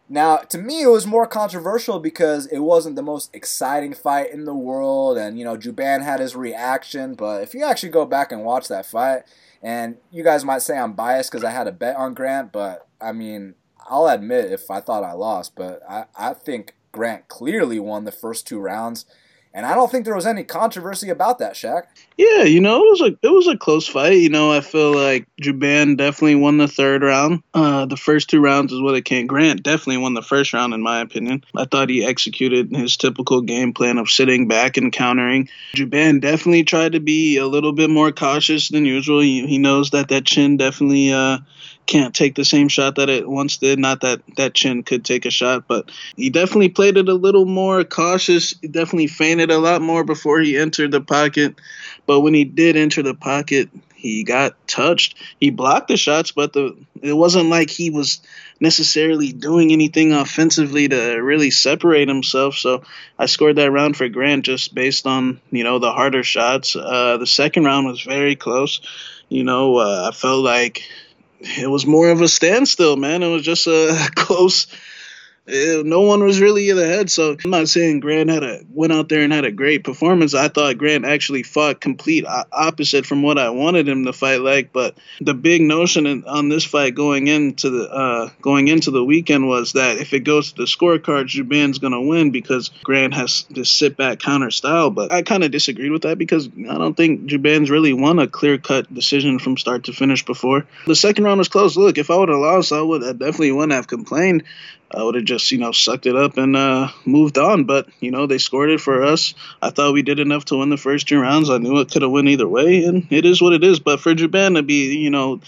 Speaker 1: Now, to me, it was more controversial because it wasn't the most exciting fight in the world, and you know, Jouban had his reaction. But if you actually go back and watch that fight, and you guys might say I'm biased because I had a bet on Grant, but I mean, I'll admit if I thought I lost, but I, I think Grant clearly won the first two rounds. And I don't think there was any controversy about that, Shaq.
Speaker 2: Yeah, you know, it was a it was a close fight. You know, I feel like Jouban definitely won the third round. Uh, the first two rounds is what it came. Grant definitely won the first round, in my opinion. I thought he executed his typical game plan of sitting back and countering. Jouban definitely tried to be a little bit more cautious than usual. He, he knows that that chin definitely uh, can't take the same shot that it once did. Not that that chin could take a shot, but he definitely played it a little more cautious. He definitely feinted a lot more before he entered the pocket. But when he did enter the pocket, he got touched. He blocked the shots, but the it wasn't like he was necessarily doing anything offensively to really separate himself. So I scored that round for Grant just based on you know the harder shots. Uh, the second round was very close. You know, uh, I felt like it was more of a standstill, man. It was just a <laughs> close it, no one was really in the head. So I'm not saying Grant had a went out there and had a great performance. I thought Grant actually fought complete opposite from what I wanted him to fight like. But the big notion in, on this fight going into the uh, going into the weekend was that if it goes to the scorecard, Jouban's gonna win because Grant has this sit back counter style. But I kind of disagreed with that because I don't think Jouban's really won a clear cut decision from start to finish before. The second round was close. Look, if I would have lost, I would I definitely wouldn't have complained. I would have just, you know, sucked it up and uh, moved on. But, you know, they scored it for us. I thought we did enough to win the first two rounds. I knew it could have went either way, and it is what it is. But for Jouban to be, you know,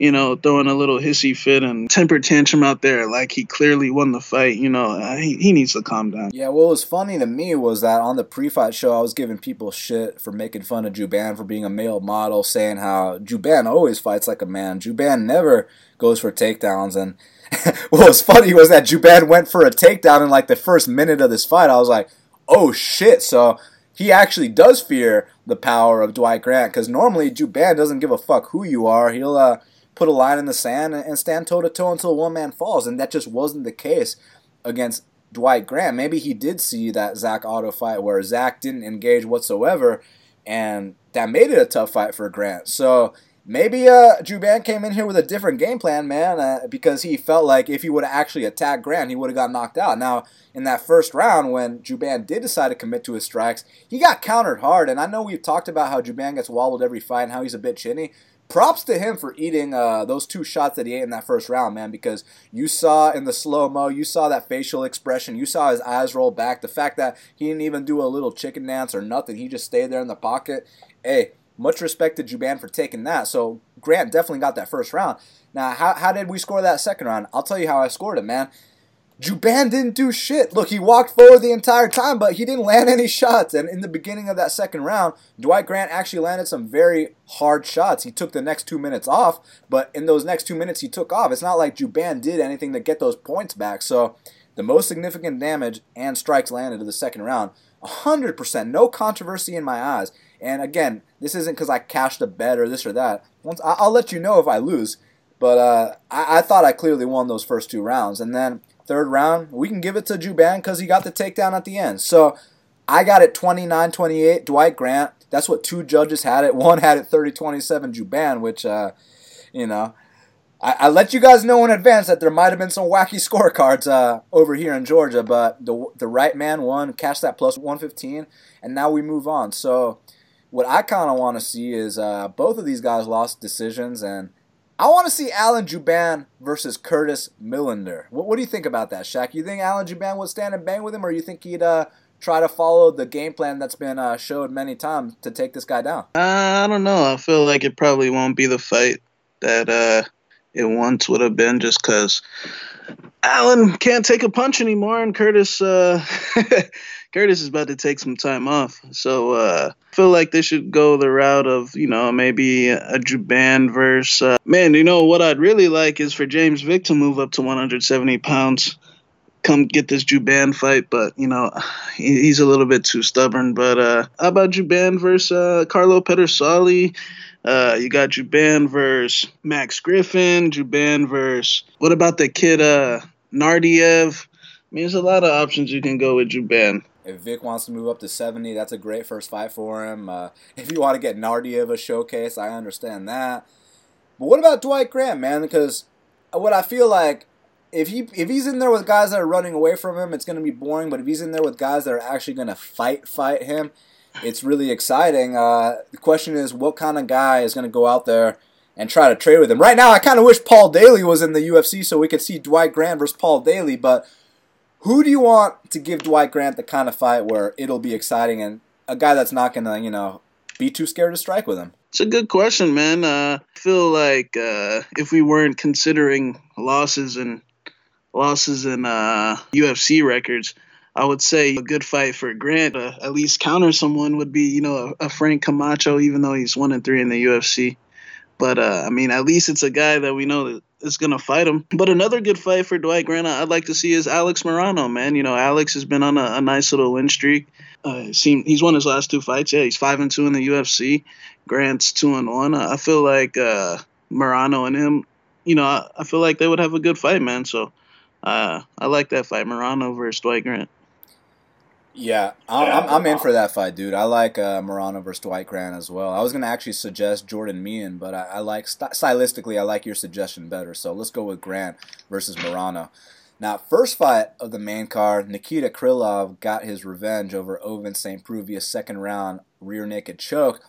Speaker 2: you know, throwing a little hissy fit and temper tantrum out there like he clearly won the fight, you know, he, he needs to calm down.
Speaker 1: Yeah, what was funny to me was that on the pre-fight show, I was giving people shit for making fun of Jouban for being a male model, saying how Jouban always fights like a man. Jouban never goes for takedowns, and <laughs> what was funny was that Jouban went for a takedown in like the first minute of this fight. I was like, oh shit. So he actually does fear the power of Dwight Grant because normally Jouban doesn't give a fuck who you are. He'll uh, put a line in the sand and stand toe to toe until one man falls. And that just wasn't the case against Dwight Grant. Maybe he did see that Zak Ottow fight where Zak didn't engage whatsoever, and that made it a tough fight for Grant. So maybe uh, Jouban came in here with a different game plan, man, uh, because he felt like if he would have actually attacked Grant, he would have got knocked out. Now, in that first round, when Jouban did decide to commit to his strikes, he got countered hard. And I know we've talked about how Jouban gets wobbled every fight and how he's a bit chinny. Props to him for eating uh, those two shots that he ate in that first round, man, because you saw in the slow mo, you saw that facial expression, you saw his eyes roll back. The fact that he didn't even do a little chicken dance or nothing, he just stayed there in the pocket. Hey, much respect to Jouban for taking that. So Grant definitely got that first round. Now, how, how did we score that second round? I'll tell you how I scored it, man. Jouban didn't do shit. Look, he walked forward the entire time, but he didn't land any shots. And in the beginning of that second round, Dwight Grant actually landed some very hard shots. He took the next two minutes off, but in those next two minutes he took off. It's not like Jouban did anything to get those points back. So the most significant damage and strikes landed in the second round. 100%, no controversy in my eyes. And again, this isn't because I cashed a bet or this or that. Once I, will let you know if I lose. But uh, I, I, thought I clearly won those first two rounds. And then third round, we can give it to Jouban because he got the takedown at the end. So I got it 29 28. Dwight Grant. That's what two judges had it. <laughs> One had it 30 27 Jouban, which, uh, you know, I, I, let you guys know in advance that there might have been some wacky <laughs> scorecards uh, over here in Georgia, but the the right man won, cashed that plus 115, and now we move on. So what I kind of want to see is uh, both of these guys lost decisions, and I want to see Alan Jouban versus Curtis Millender. What, what do you think about that, Shaq? You think Alan Jouban would stand and bang with him, or you think he'd uh, try to follow the game plan that's been uh, showed many times to take this guy down?
Speaker 2: Uh, I don't know. I feel like it probably won't be the fight that uh, it once would have been, just because Alan can't take a punch anymore, and Curtis. <laughs> Curtis is about to take some time off. So uh, I feel like they should go the route of, you know, maybe a Jouban verse. Uh, man, you know, what I'd really like is for James Vick to move up to 170 pounds. Come get this Jouban fight, but you know <sighs> he's a little bit too stubborn. But uh, how about Jouban versus uh, Carlo Pedersoli? Uh, you got Jouban versus Max Griffin. Jouban versus what about the kid uh, Naurdiev? I mean, there's a lot of options you can go with Jouban.
Speaker 1: If Vick wants to move up to 70, that's a great first fight for him. Uh, if you want to get Naurdiev a showcase, I understand that. But what about Dwight Grant, man? Because what I feel like, if he if he's in there with guys that are running away from him, it's going to be boring. But if he's in there with guys that are actually going to fight fight him, it's really exciting. Uh, the question is, what kind of guy is going to go out there and try to trade with him? Right now, I kind of wish Paul Daley was in the UFC so we could see Dwight Grant versus Paul Daley, but who do you want to give Dwight Grant the kind of fight where it'll be exciting and a guy that's not gonna, you know, be too scared to strike with him?
Speaker 2: It's a good question, man. Uh, I feel like uh, if we weren't considering losses and losses in uh, UFC records, I would say a good fight for Grant, uh, at least counter someone would be, you know, a, a, Frank Camacho, even though he's one and three in the UFC. But uh, I mean, at least it's a guy that we know that is going to fight him. But another good fight for Dwight Grant I'd like to see is Alex Morono, man. You know, Alex has been on a, a nice little win streak. Uh, seen, he's won his last two fights. Yeah, he's five and two in the UFC. Grant's two and one. I feel like uh, Morono and him, you know, I, I feel like they would have a good fight, man. So uh, I like that fight, Morono versus Dwight Grant.
Speaker 1: Yeah, I'm, I'm in for that fight, dude. I like uh, Morono versus Dwight Grant as well. I was gonna actually suggest Jordan Mein, but I, I like st- stylistically, I like your suggestion better. So let's go with Grant versus Morono. Now, first fight of the main card, Nikita Krylov got his revenge over Ovince St. Preux via second round rear naked choke.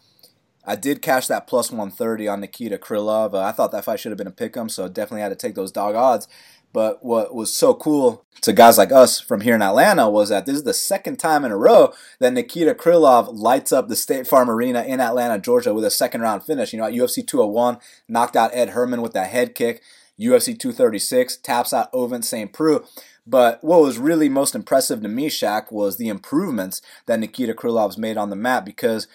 Speaker 1: I did cash that plus 130 on Nikita Krylov. Uh, I thought that fight should have been a pick 'em, so definitely had to take those dog odds. But what was so cool to guys like us from here in Atlanta was that this is the second time in a row that Nikita Krylov lights up the State Farm Arena in Atlanta, Georgia with a second round finish. You know, at UFC 201, knocked out Ed Herman with that head kick. UFC 236 taps out Ovince St. Preux. But what was really most impressive to me, Shaq, was the improvements that Nikita Krylov's made on the mat because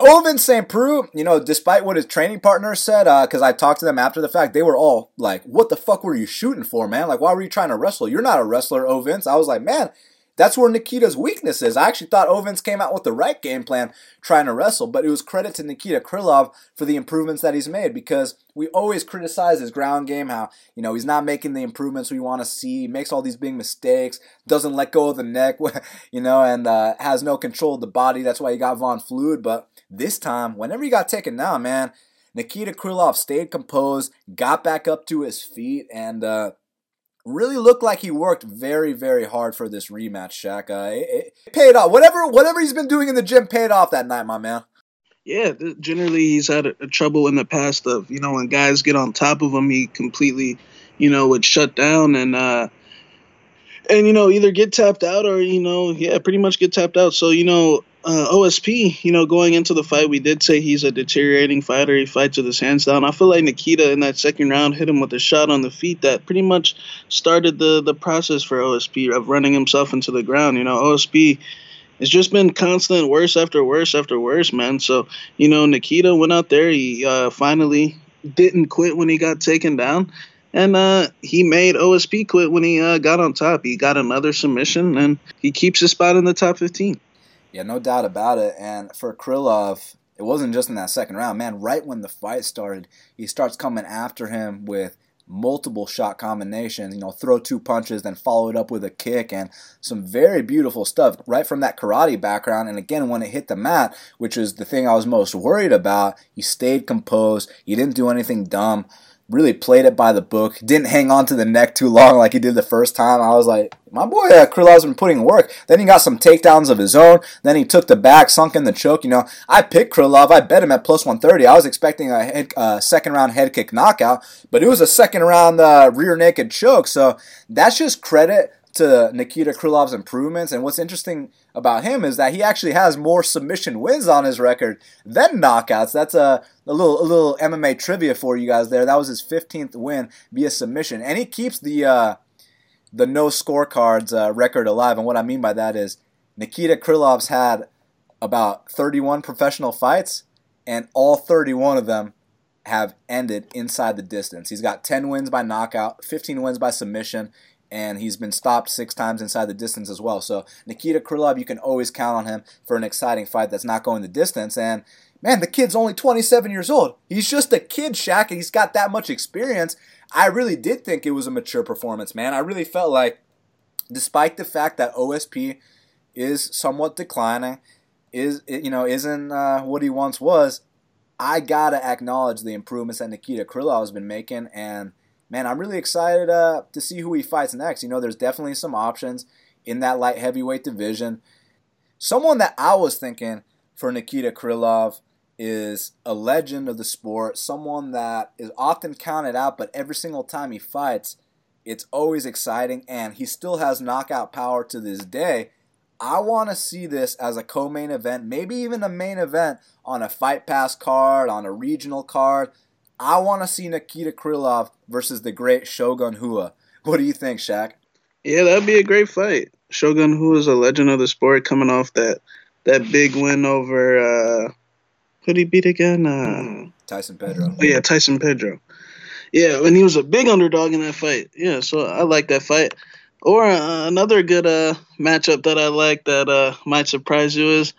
Speaker 1: Ovince St. Preux, you know, despite what his training partner said, because uh, I talked to them after the fact, they were all like, what the fuck were you shooting for, man? Like, why were you trying to wrestle? You're not a wrestler, Ovince. I was like, man, that's where Nikita's weakness is. I actually thought Ovince came out with the right game plan trying to wrestle, but it was credit to Nikita Krylov for the improvements that he's made because we always criticize his ground game, how, you know, he's not making the improvements we want to see, makes all these big mistakes, doesn't let go of the neck, <laughs> you know, and uh, has no control of the body. That's why he got Von Flued. But this time, whenever he got taken down, man, Nikita Krylov stayed composed, got back up to his feet, and, uh, really looked like he worked very, very hard for this rematch, Shaq. Uh, it, it paid off. Whatever, whatever he's been doing in the gym paid off that night, my man.
Speaker 2: Yeah, generally he's had a, a trouble in the past of you know when guys get on top of him, he completely, you know, would shut down and uh, and you know either get tapped out or you know yeah pretty much get tapped out. So you know uh, OSP, you know, going into the fight, we did say he's a deteriorating fighter. He fights with his hands down. I feel like Nikita in that second round hit him with a shot on the feet that pretty much started the the process for OSP of running himself into the ground. You know, OSP it's just been constant worse after worse after worse, man. So you know, Nikita went out there. He uh, finally didn't quit when he got taken down. And uh, he made OSP quit when he uh, got on top. He got another submission, and he keeps his spot in the top 15.
Speaker 1: Yeah, no doubt about it. And for Krylov, it wasn't just in that second round. Man, right when the fight started, he starts coming after him with multiple shot combinations, you know, throw two punches, then follow it up with a kick and some very beautiful stuff right from that karate background. And again, when it hit the mat, which is the thing I was most worried about, he stayed composed. He didn't do anything dumb really played it by the book. Didn't hang on to the neck too long like he did the first time. I was like, my boy uh, Krylov's been putting work. Then he got some takedowns of his own. Then he took the back, sunk in the choke. You know, I picked Krylov. I bet him at plus 130. I was expecting a head, uh, second round head kick knockout, but it was a second round uh, rear naked choke. So that's just credit to Nikita Krylov's improvements. And what's interesting about him is that he actually has more submission wins on his record than knockouts. That's a, a little a little MMA trivia for you guys there. That was his 15th win via submission, and he keeps the uh, the no scorecards uh, record alive. And what I mean by that is Nikita Krylov's had about 31 professional fights, and all 31 of them have ended inside the distance. He's got 10 wins by knockout, 15 wins by submission, and he's been stopped six times inside the distance as well. So Nikita Krylov, you can always count on him for an exciting fight that's not going the distance. And man, the kid's only 27 years old. He's just a kid, Shaq, and he's got that much experience. I really did think it was a mature performance, man. I really felt like, despite the fact that OSP is somewhat declining, is you know isn't uh, what he once was, I gotta acknowledge the improvements that Nikita Krylov has been making and man, I'm really excited uh, to see who he fights next. You know, there's definitely some options in that light heavyweight division. Someone that I was thinking for Nikita Krylov is a legend of the sport, someone that is often counted out, but every single time he fights, it's always exciting, and he still has knockout power to this day. I want to see this as a co main event, maybe even a main event on a Fight Pass card, on a regional card. I want to see Nikita Krylov versus the great Shogun Rua. What do you think, Shaq?
Speaker 2: Yeah, that'd be a great fight. Shogun Rua is a legend of the sport, coming off that that big win over uh, who did he beat again? Uh,
Speaker 1: Tyson Pedro.
Speaker 2: Oh yeah, Tyson Pedro. Yeah, when he was a big underdog in that fight. Yeah, so I like that fight. Or uh, another good uh, matchup that I like that uh, might surprise you is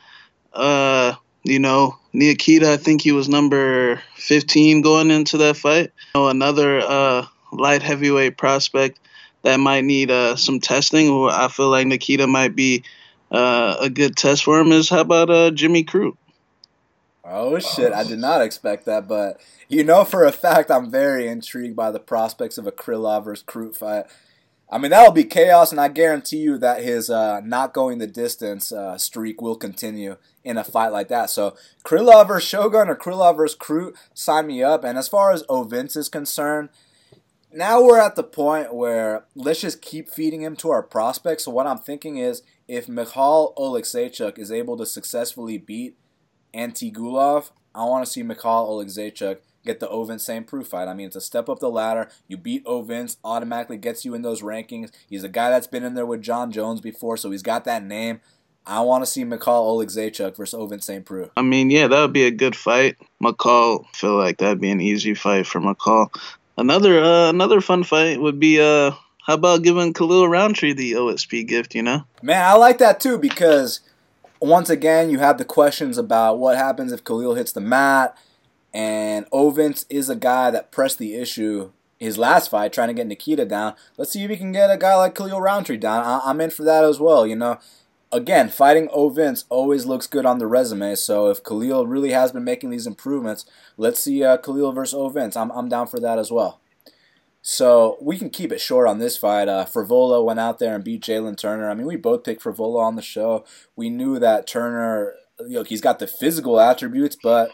Speaker 2: uh, you know, Nikita, I think he was number 15 going into that fight. You know, another uh, light heavyweight prospect that might need uh, some testing. I feel like Nikita might be uh, a good test for him. Is how about uh, Jimmy Crute?
Speaker 1: Oh shit! I did not expect that, but you know for a fact I'm very intrigued by the prospects of a Krylov versus Crute fight. I mean that'll be chaos, and I guarantee you that his uh, not going the distance uh, streak will continue in a fight like that. So Krylov versus Shogun or Krylov versus Crute, sign me up. And as far as Ovince is concerned, now we're at the point where let's just keep feeding him to our prospects. So what I'm thinking is if Michal Oleksiejczuk is able to successfully beat Antigulov, I want to see Michal Oleksiejczuk get the Ovince St. Preux fight. I mean, it's a step up the ladder. You beat Ovince, automatically gets you in those rankings. He's a guy that's been in there with Jon Jones before, so he's got that name. I want to see Michal Oleksiejczuk versus Ovince St. Preux.
Speaker 2: I mean, yeah, that would be a good fight. Michal, feel like that'd be an easy fight for McCall. Another uh, another fun fight would be uh, how about giving Khalil Rountree the OSP gift? You know,
Speaker 1: man, I like that too because once again you have the questions about what happens if Khalil hits the mat, and Ovince is a guy that pressed the issue his last fight, trying to get Nikita down. Let's see if he can get a guy like Khalil Rountree down. I- am in for that as well. You know, again, fighting Ovince always looks good on the resume. So if Khalil really has been making these improvements, let's see uh, Khalil versus Ovince. I'm, I'm down for that as well. So we can keep it short on this fight. Uh, Frevola went out there and beat Jalen Turner. I mean, we both picked Frevola on the show. We knew that Turner, you know, he's got the physical attributes, but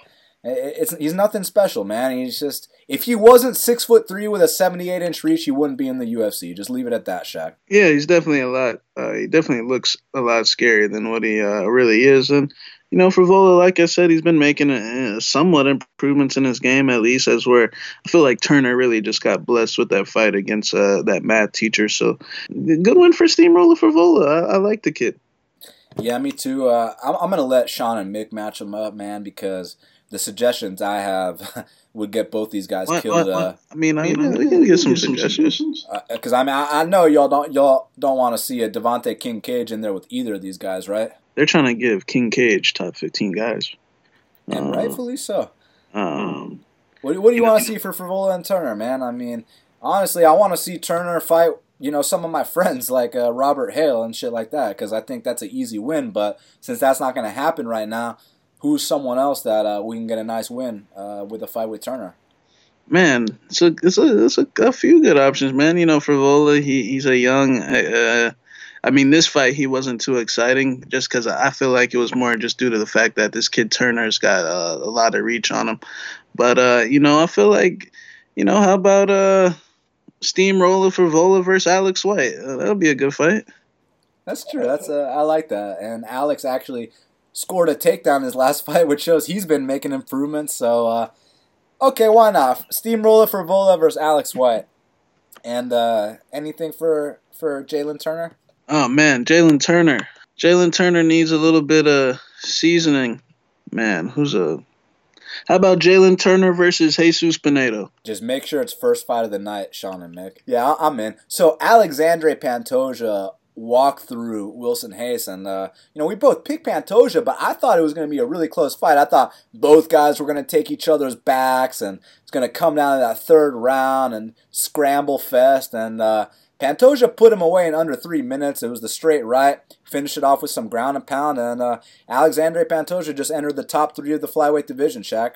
Speaker 1: it's he's nothing special, man. He's just if he wasn't six foot three with a seventy eight inch reach, he wouldn't be in the UFC. Just leave it at that, Shaq.
Speaker 2: Yeah, he's definitely a lot. Uh, he definitely looks a lot scarier than what he uh, really is, and you know, Frevola, like I said, he's been making uh, somewhat improvements in his game, at least as where I feel like Turner really just got blessed with that fight against uh, that math teacher. So good win for Steamroller Frevola. I, I like the kid.
Speaker 1: Yeah, me too. Uh, I'm, I'm gonna let Sean and Mick match him up, man, because the suggestions I have <laughs> would get both these guys what, killed. What, what? Uh,
Speaker 2: I mean, I mean, we can get some suggestions.
Speaker 1: Because uh, I mean, I, I, know y'all don't y'all don't want to see a Devonte King Cage in there with either of these guys, right?
Speaker 2: They're trying to give King Cage top fifteen guys,
Speaker 1: and uh, rightfully so. Um, what, what do you want to see for Frevola and Turner, man? I mean, honestly, I want to see Turner fight you know some of my friends like uh, Robert Hale and shit like that because I think that's an easy win. But since that's not going to happen right now, who's someone else that uh, we can get a nice win uh, with a fight with Turner?
Speaker 2: Man, it's a it's a, it's a, a few good options, man. You know, Frevola, he he's a young. Uh, I mean, this fight he wasn't too exciting, just because I feel like it was more just due to the fact that this kid Turner's got uh, a lot of reach on him. But uh, you know, I feel like, you know, how about uh, Steamroller Frevola versus Alex White? Uh, that'll be a good fight.
Speaker 1: That's true. That's uh, I like that. And Alex actually scored a takedown in his last <laughs> fight, which shows he's been making improvements. So, uh, okay, why not? Steamroller Frevola versus Alex White. And uh, anything for for Jalen Turner?
Speaker 2: Oh man, Jalen Turner. Jalen Turner needs a little bit of seasoning. Man, who's a how about Jalen Turner versus Jesus Pinedo?
Speaker 1: Just make sure it's first fight of the night, Sean and Mick. Yeah, I'm in. So Alexandre Pantoja walk through Wilson Reis. And, uh, you know, we both picked Pantoja, but I thought it was going to be a really close fight. I thought both guys were going to take each other's backs and it's going to come down to that third round and scramble fest. And uh, Pantoja put him away in under three minutes. It was the straight right. Finished it off with some ground and pound. And uh, Alexandre Pantoja just entered the top three of the flyweight division, Shaq.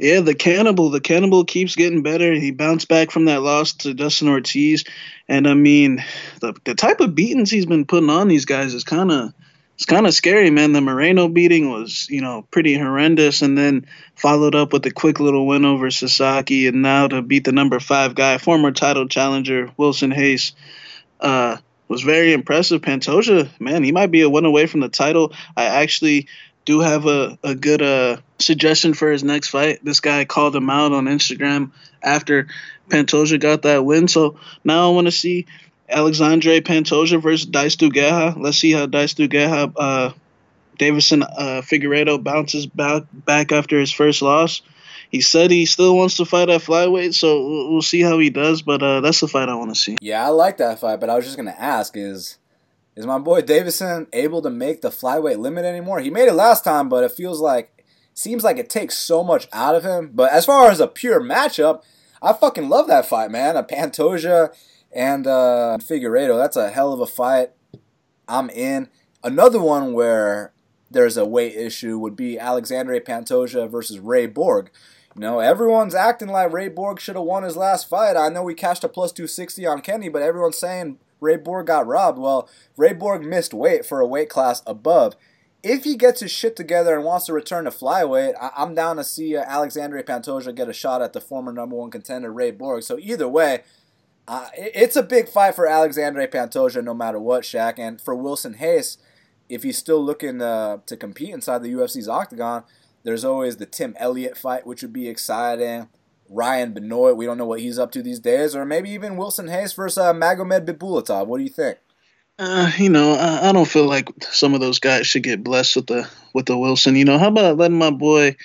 Speaker 2: Yeah, the cannibal. The cannibal keeps getting better. He bounced back from that loss to Dustin Ortiz, and I mean, the the type of beatings he's been putting on these guys is kind of it's kind of scary, man. The Moreno beating was, you know, pretty horrendous, and then followed up with a quick little win over Sasaki, and now to beat the number five guy, former title challenger Wilson Reis, uh, was very impressive. Pantoja, man, he might be a win away from the title. I actually do have a, a good uh, suggestion for his next fight. This guy called him out on Instagram after Pantoja got that win. So now I want to see Alexandre Pantoja versus Dice Dugueja. Let's see how Dice Dugueja, uh, Deiveson uh, Figueiredo bounces back, back after his first loss. He said he still wants to fight at flyweight, so we'll see how he does. But uh, that's the fight I want to see.
Speaker 1: Yeah, I like that fight. But I was just gonna ask: is is my boy Deiveson able to make the flyweight limit anymore? He made it last time, but it feels like seems like it takes so much out of him. But as far as a pure matchup, I fucking love that fight, man. A Pantoja and uh, Figueiredo. That's a hell of a fight. I'm in. Another one where there's a weight issue would be Alexandre Pantoja versus Ray Borg. You know, everyone's acting like Ray Borg should have won his last fight. I know we cashed a plus 260 on Kenny, but everyone's saying Ray Borg got robbed. Well, Ray Borg missed weight for a weight class above. If he gets his shit together and wants to return to flyweight, I- am down to see uh, Alexandre Pantoja get a shot at the former number one contender Ray Borg. So either way, uh, it's a big fight for Alexandre Pantoja no matter what, Shaq. And for Wilson Reis, if he's still looking uh, to compete inside the UFC's octagon, there's always the Tim Elliott fight, which would be exciting. Ryan Benoit, we don't know what he's up to these days, or maybe even Wilson Reis versus uh, Magomed Bibulatov. What do you think?
Speaker 2: Uh, you know, I, I, don't feel like some of those guys should get blessed with the with the Wilson. You know, how about letting my boy,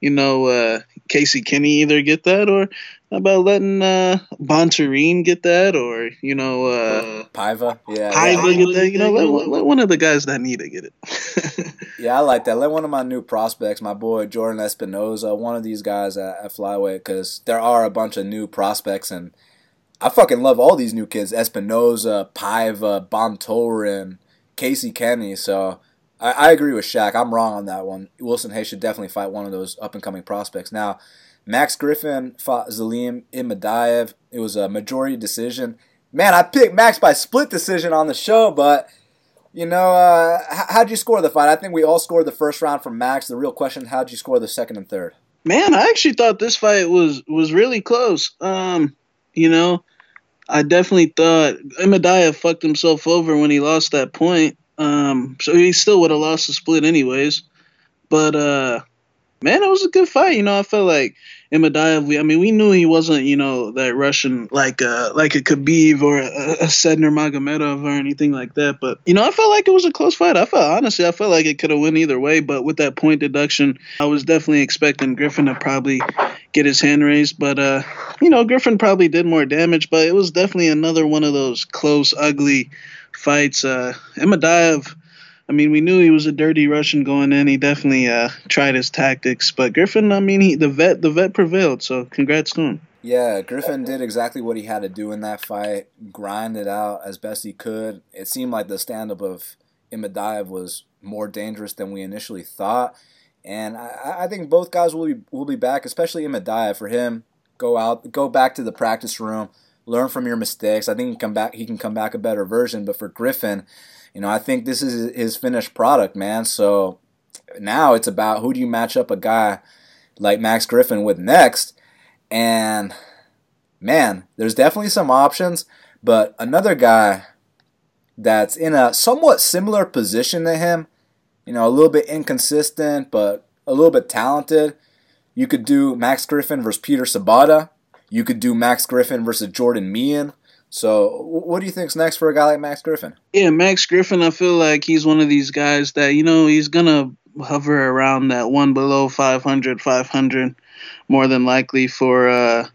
Speaker 2: you know, uh, Casey Kenny either get that, or about letting uh, Bontorin get that, or you know, uh,
Speaker 1: Paiva, yeah,
Speaker 2: Paiva yeah. get that. You know, let, let one of the guys that need to get it. <laughs>
Speaker 1: yeah, I like that. Let one of my new prospects, my boy Jordan Espinoza, one of these guys at, at flyweight, because there are a bunch of new prospects and I fucking love all these new kids: Espinoza, Paiva, Bontorin, Casey Kenny. So I, I, agree with Shaq. I'm wrong on that one. Wilson Reis should definitely fight one of those up and coming prospects. Now, Max Griffin fought Zelim Imadaev. It was a majority decision. Man, I picked Max by split decision on the show, but you know, uh, how'd you score the fight? I think we all scored the first round from Max. The real question: How'd you score the second and third?
Speaker 2: Man, I actually thought this fight was was really close. Um, you know, I definitely thought Imadaev fucked himself over when he lost that point. Um, so he still would have lost the split anyways. But uh, man, it was a good fight. You know, I felt like Imadaev. We, I mean, we knew he wasn't, you know, that Russian like uh like a Khabib or a, a Sedner Magomedov or anything like that. But you know, I felt like it was a close fight. I felt honestly, I felt like it could have went either way. But with that point deduction, I was definitely expecting Griffin to probably get his hand raised. But uh, you know, Griffin probably did more damage. But it was definitely another one of those close, ugly fights. Uh, Imadaev I mean, we knew he was a dirty Russian going in. He definitely uh, tried his tactics, but Griffin, I mean, he the vet the vet prevailed. So congrats to him.
Speaker 1: Yeah, Griffin did exactly what he had to do in that fight. Grind it out as best he could. It seemed like the stand up of Imadaev was more dangerous than we initially thought. And I, I think both guys will be will be back, especially Imadaev. For him, go out, go back to the practice room, learn from your mistakes. I think he can come back. He can come back a better version. But for Griffin, you know, I think this is his finished product, man. So now it's about who do you match up a guy like Max Griffin with next. And man, there's definitely some options, but another guy that's in a somewhat similar position to him, you know, a little bit inconsistent, but a little bit talented. You could do Max Griffin versus Peter Sobotta. You could do Max Griffin versus Jordan Mein. So, what do you think's next for a guy like Max Griffin?
Speaker 2: Yeah, Max Griffin, I feel like he's one of these guys that you know he's gonna hover around that one below 500, 500, more than likely for uh,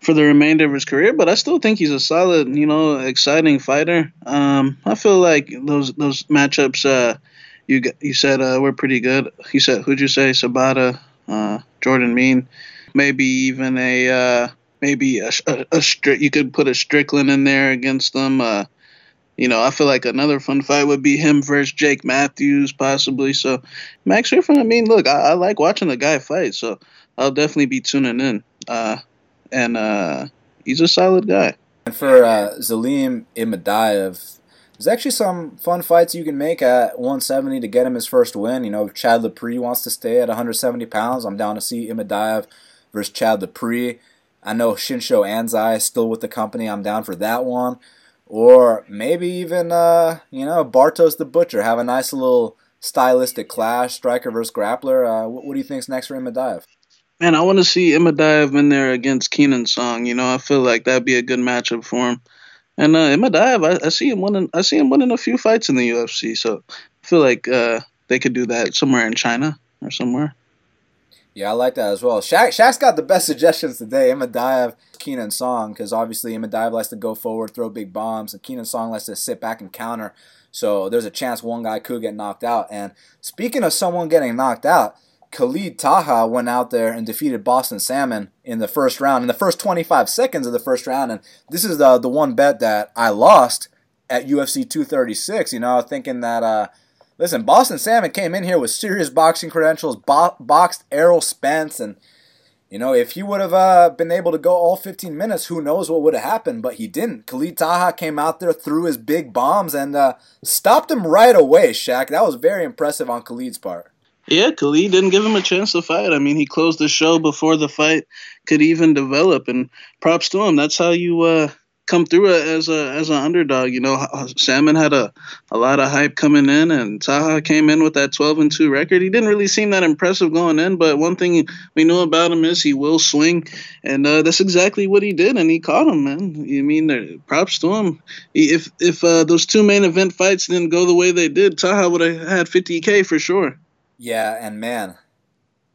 Speaker 2: for the remainder of his career. But I still think he's a solid, you know, exciting fighter. Um, I feel like those those matchups uh, you you said uh, were pretty good. You said who'd you say Sobotta, uh, Jordan Mein, maybe even a uh, maybe a, a, a. You could put a Strickland in there against them. Uh, you know, I feel like another fun fight would be him versus Jake Matthews, possibly. So, Max Griffin, I mean, look, I, I like watching the guy fight, so I'll definitely be tuning in. Uh, and uh, he's a solid guy.
Speaker 1: And for uh, Imadaev, there's actually some fun fights you can make at 170 to get him his first win. You know, if Chad Laprise wants to stay at 170 pounds. I'm down to see Imadaev versus Chad Laprise. I know Shinsho Anzai is still with the company. I'm down for that one. Or maybe even, uh, you know, Bartosz the Butcher. Have a nice little stylistic clash, striker versus grappler. Uh, what, what, do you think's next for Imadaev?
Speaker 2: Man, I want to see Imadaev in there against Keenan Song. You know, I feel like that'd be a good matchup for him. And uh, Imadaev, I, I see him winning. I see him winning a few fights in the UFC. So I feel like uh, they could do that somewhere in China or somewhere.
Speaker 1: Yeah, I like that as well. Shaq, Shaq's got the best suggestions today. Imadaev, Keenen Song, because obviously Imadaev likes to go forward, throw big bombs, and Keenen Song likes to sit back and counter. So there's a chance one guy could get knocked out. And speaking of someone getting knocked out, Khalid Taha went out there and defeated Boston Salmon in the first round, in the first 25 seconds of the first round. And this is the the one bet that I lost at UFC 236. You know, thinking that, uh, listen, Boston Salmon came in here with serious boxing credentials, bo- boxed Errol Spence, and you know, if he would have uh, been able to go all 15 minutes, who knows what would have happened, but he didn't. Khalid Taha came out there, threw his big bombs, and uh, stopped him right away, Shaq. That was very impressive on Khalid's part.
Speaker 2: Yeah, Khalid didn't give him a chance to fight. I mean, he closed the show before the fight could even develop, and props to him. That's how you uh, come through as a as an underdog. You know, Salmon had a, a lot of hype coming in, and Taha came in with that 12 and two record. He didn't really seem that impressive going in, but one thing we know about him is he will swing, and uh, that's exactly what he did, and he caught him, man. I mean, props to him. If if uh, those two main event fights didn't go the way they did, Taha would have had 50k for sure.
Speaker 1: Yeah, and man,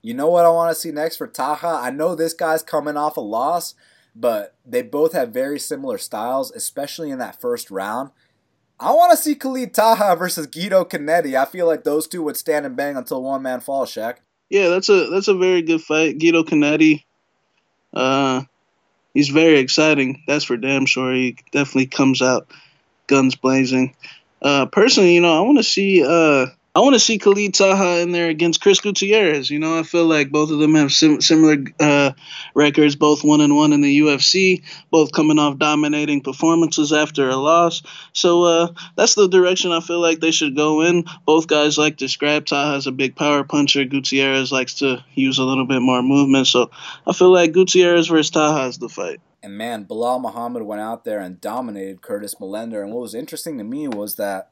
Speaker 1: you know what I want to see next for Taha? I know this guy's coming off a loss but they both have very similar styles, especially in that first round. I want to see Khalid Taha versus Guido Canetti. I feel like those two would stand and bang until one man falls, Shaq.
Speaker 2: Yeah, that's a that's a very good fight. Guido Canetti, uh, he's very exciting. That's for damn sure. He definitely comes out guns blazing. Uh, personally, you know, I want to see uh, I want to see Khalid Taha in there against Chris Gutierrez. You know, I feel like both of them have sim- similar uh, records, both one and one in the UFC, both coming off dominating performances after a loss. So uh, that's the direction I feel like they should go in. Both guys like to scrap. Taha's a big power puncher. Gutierrez likes to use a little bit more movement. So I feel like Gutierrez versus Taha is the fight.
Speaker 1: And man, Belal Muhammad went out there and dominated Curtis Millender. And what was interesting to me was that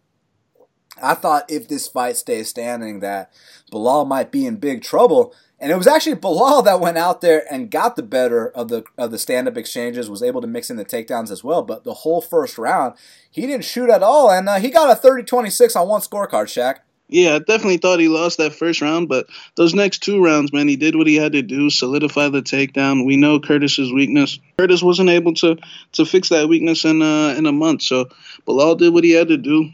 Speaker 1: I thought if this fight stays standing that Belal might be in big trouble. And it was actually Belal that went out there and got the better of the of the stand up exchanges, was able to mix in the takedowns as well. But the whole first round, he didn't shoot at all, and uh, he got a 30-26 on one scorecard. Shaq.
Speaker 2: Yeah, I definitely thought he lost that first round, but those next two rounds, man, he did what he had to do, solidify the takedown. We know Curtis's weakness. Curtis wasn't able to to fix that weakness in uh, in a month, so Belal did what he had to do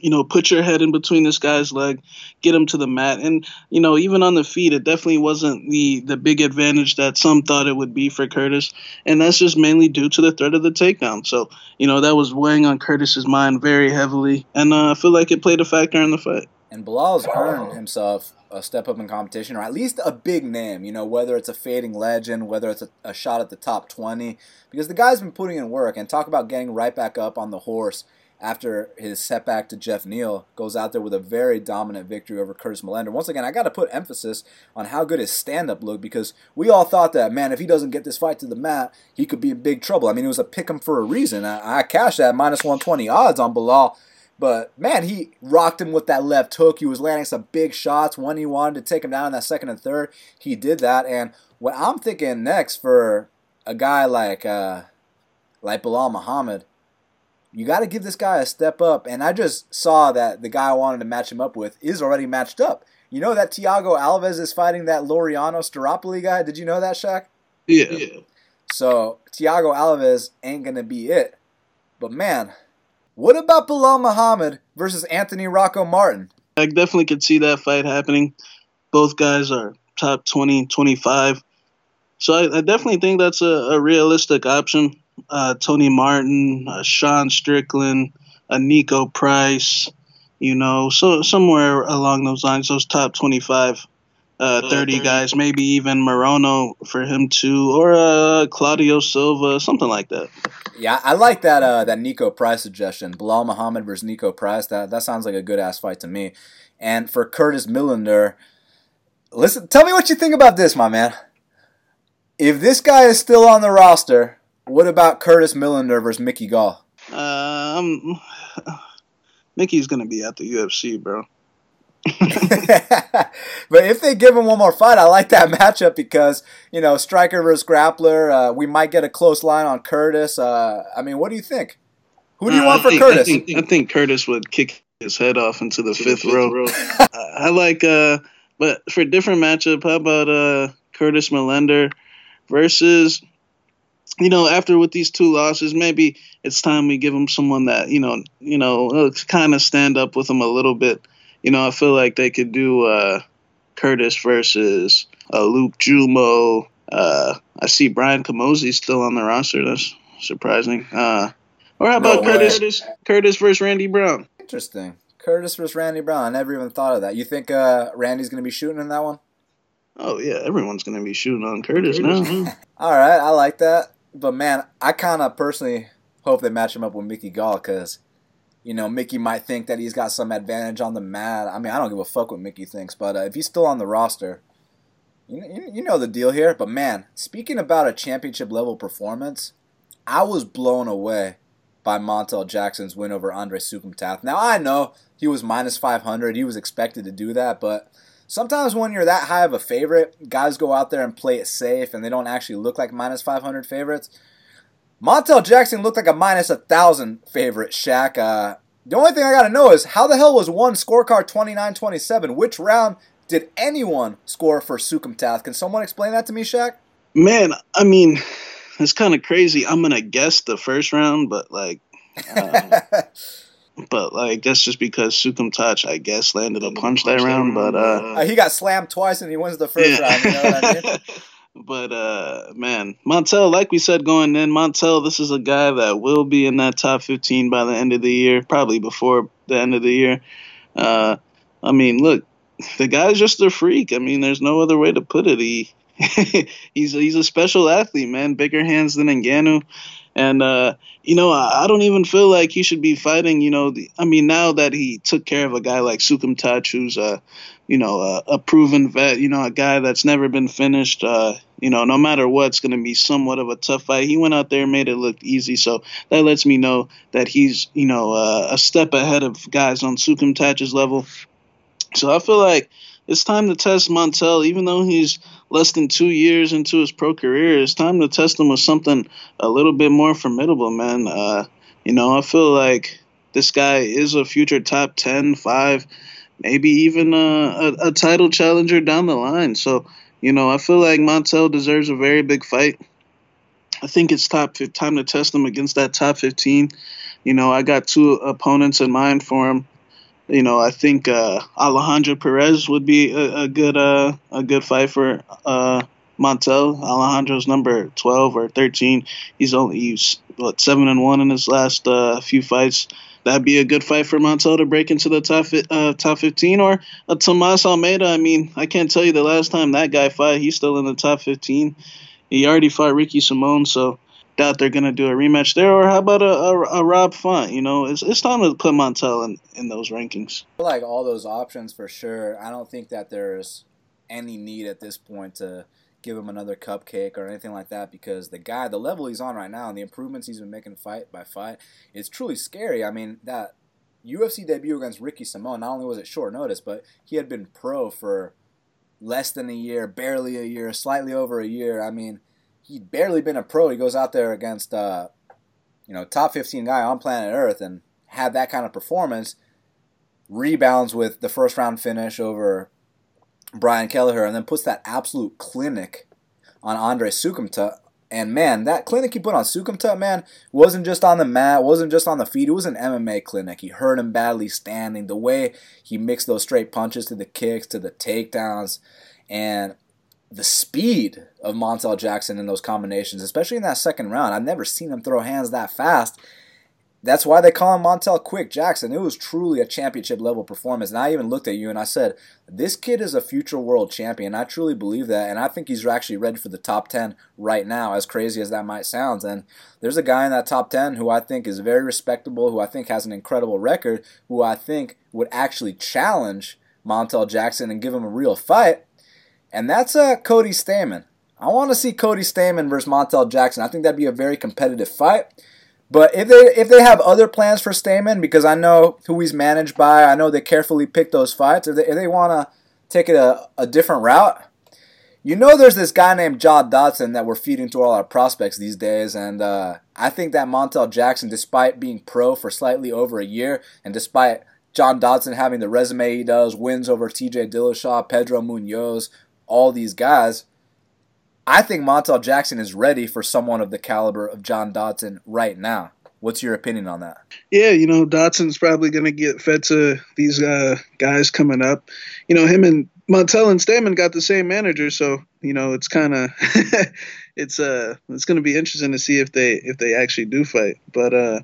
Speaker 2: you know, put your head in between this guy's leg, get him to the mat. And, you know, even on the feet, it definitely wasn't the, the big advantage that some thought it would be for Curtis. And that's just mainly due to the threat of the takedown. So, you know, that was weighing on Curtis's mind very heavily. And uh, I feel like it played a factor in the fight.
Speaker 1: And Belal's earned himself a step up in competition, or at least a big name, you know, whether it's a fading legend, whether it's a, a shot at the top 20, because the guy's been putting in work and talk about getting right back up on the horse after his setback to Geoff Neal, goes out there with a very dominant victory over Curtis Millender. Once again, I got to put emphasis on how good his stand up looked because we all thought that, man, if he doesn't get this fight to the mat, he could be in big trouble. I mean, it was a pick him for a reason. I, I cashed that minus 120 odds on Belal. But man, he rocked him with that left hook. He was landing some big shots when he wanted to take him down in that second and third. He did that. And what I'm thinking next for a guy like uh, like Belal Muhammad, you got to give this guy a step up. And I just saw that the guy I wanted to match him up with is already matched up. You know that Thiago Alves is fighting that Laureano Staropoli guy? Did you know that, Shaq?
Speaker 2: Yeah. yeah.
Speaker 1: So Thiago Alves ain't going to be it. But man, what about Belal Muhammad versus Anthony Rocco Martin?
Speaker 2: I definitely could see that fight happening. Both guys are top 20, 25. So I, I definitely think that's a, a realistic option uh, Tony Martin, uh, Sean Strickland, a Niko Price, you know, so somewhere along those lines, those top 25, uh, 30 guys, maybe even Morono for him too, or uh, Claudio Silva, something like that.
Speaker 1: Yeah, I like that uh, that Niko Price suggestion. Belal Muhammad versus Niko Price. That that sounds like a good ass fight to me. And for Curtis Millender, listen, tell me what you think about this, my man. If this guy is still on the roster, what about Curtis Millender versus Mickey Gall?
Speaker 2: Um, Mickey's gonna be at the UFC, bro. <laughs>
Speaker 1: but if they give him one more fight, I like that <laughs> matchup because you know striker versus grappler. Uh, we might get a close line on Curtis. Uh, I mean, what do you think? Who do you uh, want for
Speaker 2: think,
Speaker 1: Curtis?
Speaker 2: I think, I think, Curtis would kick his head off into the fifth, fifth row. row. <laughs> I like uh, But for a different matchup, how about uh, Curtis Millender versus, you know, after with these two losses, maybe it's time we give him someone that you know, you know, kind of stand up with him a little bit. You know, I feel like they could do uh, Curtis versus uh, Luke Jumeau. Uh, I see Brian Camozzi still on the roster. That's surprising. Uh, or how about no Curtis Curtis versus Randy Brown?
Speaker 1: Interesting. Curtis versus Randy Brown. I never even thought of that. You think uh, Randy's going to be shooting in that one?
Speaker 2: Oh yeah, everyone's going to be shooting on Curtis now. <laughs>
Speaker 1: All right, I like that. But man, I kind of personally hope they match him up with Mickey Gall because, you know, Mickey might think that he's got some advantage on the mat. I mean, I don't give a fuck what Mickey thinks, but uh, if he's still on the roster, you, you know the deal here. But man, speaking about a championship level performance, I was blown away by Montel Jackson's win over Andre Soukhamthath. Now I know he was minus 500. He was expected to do that, but sometimes when you're that high of a favorite, guys go out there and play it safe and they don't actually look like minus 500 favorites. Montel Jackson looked like a minus 1,000 favorite, Shaq. Uh, the only thing I got to know is how the hell was one scorecard 29 27? Which round did anyone score for Soukhamthath? Can someone explain that to me, Shaq?
Speaker 2: Man, I mean, it's kind of crazy. I'm gonna guess the first round, but like, <laughs> um, but like that's just because Soukhamthath, I guess, landed a punch that round. But uh, uh,
Speaker 1: he got slammed twice and he wins the first yeah. round. You know what I mean? <laughs>
Speaker 2: but uh, man, Montel, like we said going in, Montel, this is a guy that will be in that top 15 by the end of the year, probably before the end of the year. Uh, I mean, look, the guy's just a freak. I mean, there's no other way to put it. He <laughs> he's he's a special athlete, man. Bigger hands than Ngannou, and uh, you know I, I, don't even feel like he should be fighting. You know, the, I mean now that he took care of a guy like Soukhamthath, who's a you know a, a, proven vet, you know a guy that's never been finished. Uh, you know, no matter what, it's going to be somewhat of a tough fight. He went out there and made it look easy, so that lets me know that he's you know uh, a step ahead of guys on Soukhamthath's level. So I feel like it's time to test Montel, even though he's less than two years into his pro career. It's time to test him with something a little bit more formidable, man. Uh, you know, I feel like this guy is a future top 10, 5, maybe even a, a, a title challenger down the line. So, you know, I feel like Montel deserves a very big fight. I think it's top time to test him against that top 15. You know, I got two opponents in mind for him you know, I think uh, Alejandro Perez would be a, a good uh, a good fight for uh, Montel. Alejandro's number twelve or thirteen. He's only he's what seven and one in his last uh, few fights. That'd be a good fight for Montel to break into the top uh, top fifteen. Or a Tomas Almeida. I mean, I can't tell you the last time that guy fought. He's still in the top fifteen. He already fought Ricky Simon, so doubt they're gonna do a rematch there. Or how about a, a, a Rob Font? You know, it's it's time to put Montel in in those rankings.
Speaker 1: I like all those options for sure. I don't think that there's any need at this point to give him another cupcake or anything like that because the guy, the level he's on right now, and the improvements he's been making fight by fight, it's truly scary. I mean, that UFC debut against Ricky Simon, not only was it short notice, but he had been pro for less than a year, barely a year, slightly over a year. I mean, he'd barely been a pro. He goes out there against, uh, you know, top 15 guy on planet Earth and had that kind of performance. Rebounds with the first round finish over Brian Kelleher and then puts that absolute clinic on Andre Soukhamthath. And man, that clinic he put on Soukhamthath, man, wasn't just on the mat, wasn't just on the feet. It was an MMA clinic. He hurt him badly standing. The way he mixed those straight punches to the kicks, to the takedowns, and the speed of Montel Jackson in those combinations, especially in that second round. I've never seen him throw hands that fast. That's why they call him Montel Quick Jackson. It was truly a championship level performance. And I even looked at you and I said, This kid is a future world champion. I truly believe that. And I think he's actually ready for the top 10 right now, as crazy as that might sound. And there's a guy in that top 10 who I think is very respectable, who I think has an incredible record, who I think would actually challenge Montel Jackson and give him a real fight and that's uh, Cody Stamann. I want to see Cody Stamann versus Montel Jackson. I think that'd be a very competitive fight. But if they if they have other plans for Stamann, because I know who he's managed by, I know they carefully pick those fights. If they, if they want to take it a, a different route, you know there's this guy named John Dodson that we're feeding to all our prospects these days, and uh, I think that Montel Jackson, despite being pro for slightly over a year, and despite John Dodson having the resume he does, wins over TJ Dillashaw, Pedro Munhoz, all these guys. I think Montel Jackson is ready for someone of the caliber of John Dodson right now. What's your opinion on that?
Speaker 2: Yeah, you know, Dodson's probably going to get fed to these uh, guys coming up. You know, him and Montel and Stamann got the same manager, so you know it's kind of <laughs> it's uh it's going to be interesting to see if they if they actually do fight. But uh,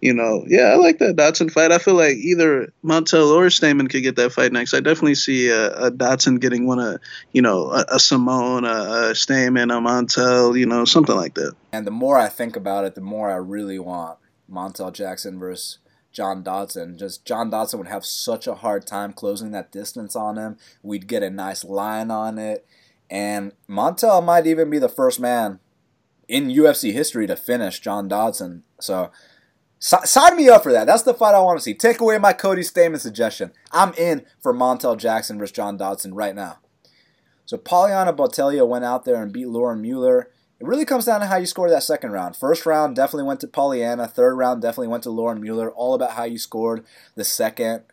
Speaker 2: you know, yeah, I like that Dodson fight. I feel like either Montel or Stamann could get that fight next. I definitely see a, a Dodson getting one of, you know, a, a Simone, a, a Stamann, a Montel, you know, something like that.
Speaker 1: And the more I think about it, the more I really want Montel Jackson versus John Dodson. Just John Dodson would have such a hard time closing that distance on him. We'd get a nice line on it. And Montel might even be the first man in UFC history to finish John Dodson. So sign me up for that. That's the fight I want to see. Take away my Cody Stamann suggestion. I'm in for Montel Jackson versus John Dodson right now. So Poliana Botelho went out there and beat Lauren Mueller. It really comes down to how you score that second round. First round definitely went to Poliana. Third round definitely went to Lauren Mueller. All about how you scored the second.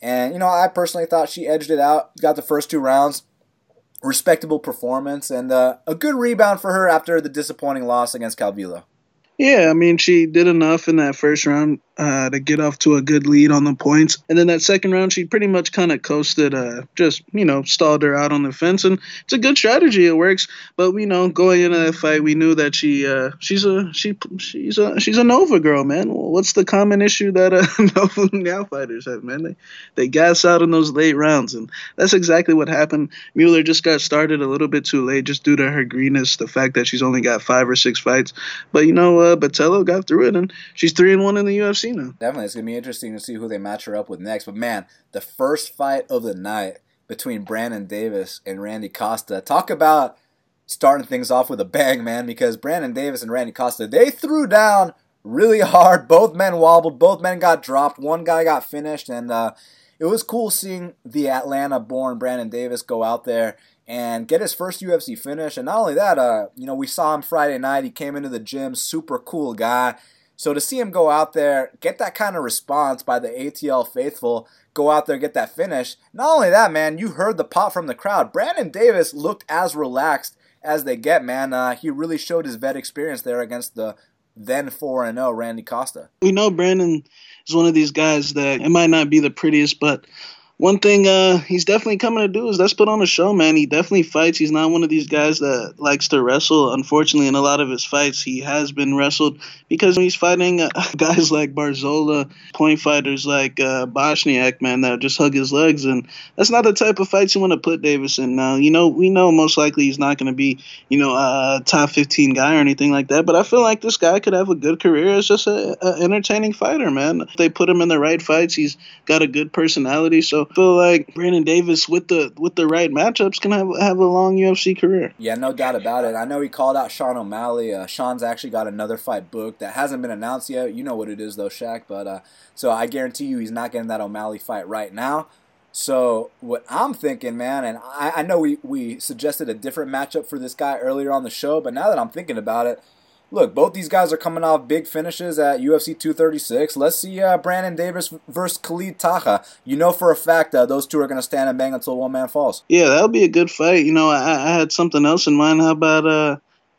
Speaker 1: And, you know, I personally thought she edged it out. Got the first two rounds. Respectable performance and uh, a good rebound for her after the disappointing loss against Calvillo.
Speaker 2: Yeah, I mean, she did enough in that first round uh, to get off to a good lead on the points. And then that second round, she pretty much kind of coasted, uh, just, you know, stalled her out on the fence. And it's a good strategy. It works. But, you know, going into that fight, we knew that she, uh, she's a, she, she's a, she's a Nova girl, man. What's the common issue that uh, <laughs> Nova União fighters have, man? They, they gas out in those late rounds. And that's exactly what happened. Mueller just got started a little bit too late just due to her greenness, the fact that she's only got five or six fights. But, you know, uh, Botelho got through it, and she's 3 and 1 in the UFC
Speaker 1: Cena. Definitely, it's gonna be interesting to see who they match her up with next. But man, the first fight of the night between Brandon Davis and Randy Costa. Talk about starting things off with a bang, man. Because Brandon Davis and Randy Costa, they threw down really hard. Both men wobbled. Both men got dropped. One guy got finished, and uh, it was cool seeing the Atlanta-born Brandon Davis go out there and get his first UFC finish. And not only that, uh, you know, we saw him Friday night. He came into the gym, super cool guy. So to see him go out there, get that kind of response by the ATL faithful, go out there, get that finish. Not only that, man, you heard the pop from the crowd. Brandon Davis looked as relaxed as they get, man. Uh, he really showed his vet experience there against the then 4 0 Randy Costa.
Speaker 2: We know Brandon is one of these guys that it might not be the prettiest, but one thing uh, he's definitely coming to do is let's put on a show, man. He definitely fights. He's not one of these guys that likes to wrestle. Unfortunately, in a lot of his fights, he has been wrestled because he's fighting uh, <laughs> guys like Barzola, point fighters like uh, Bochniak, man, that just hug his legs. And that's not the type of fights you want to put Davis in. Now, you know, we know most likely he's not going to be, you know, a top 15 guy or anything like that. But I feel like this guy could have a good career as just an entertaining fighter, man. They put him in the right fights, he's got a good personality. So feel like Brandon Davis with the with the right matchups can have have a long UFC career.
Speaker 1: Yeah, no doubt about it. I know he called out Sean O'Malley. Uh, Sean's actually got another fight booked that hasn't been announced yet. You know what it is though, Shaq. But uh, so I guarantee you he's not getting that O'Malley fight right now. So what I'm thinking, man, and I, I know we, we suggested a different matchup for this guy earlier on the show, but now that I'm thinking about it, look, both these guys are coming off big finishes at UFC 236. Let's see uh, Brandon Davis versus Khalid Taha. You know for a fact that uh, those two are going to stand and bang until one man falls.
Speaker 2: Yeah, that'll be a good fight. You know, I, I had something else in mind. How about uh,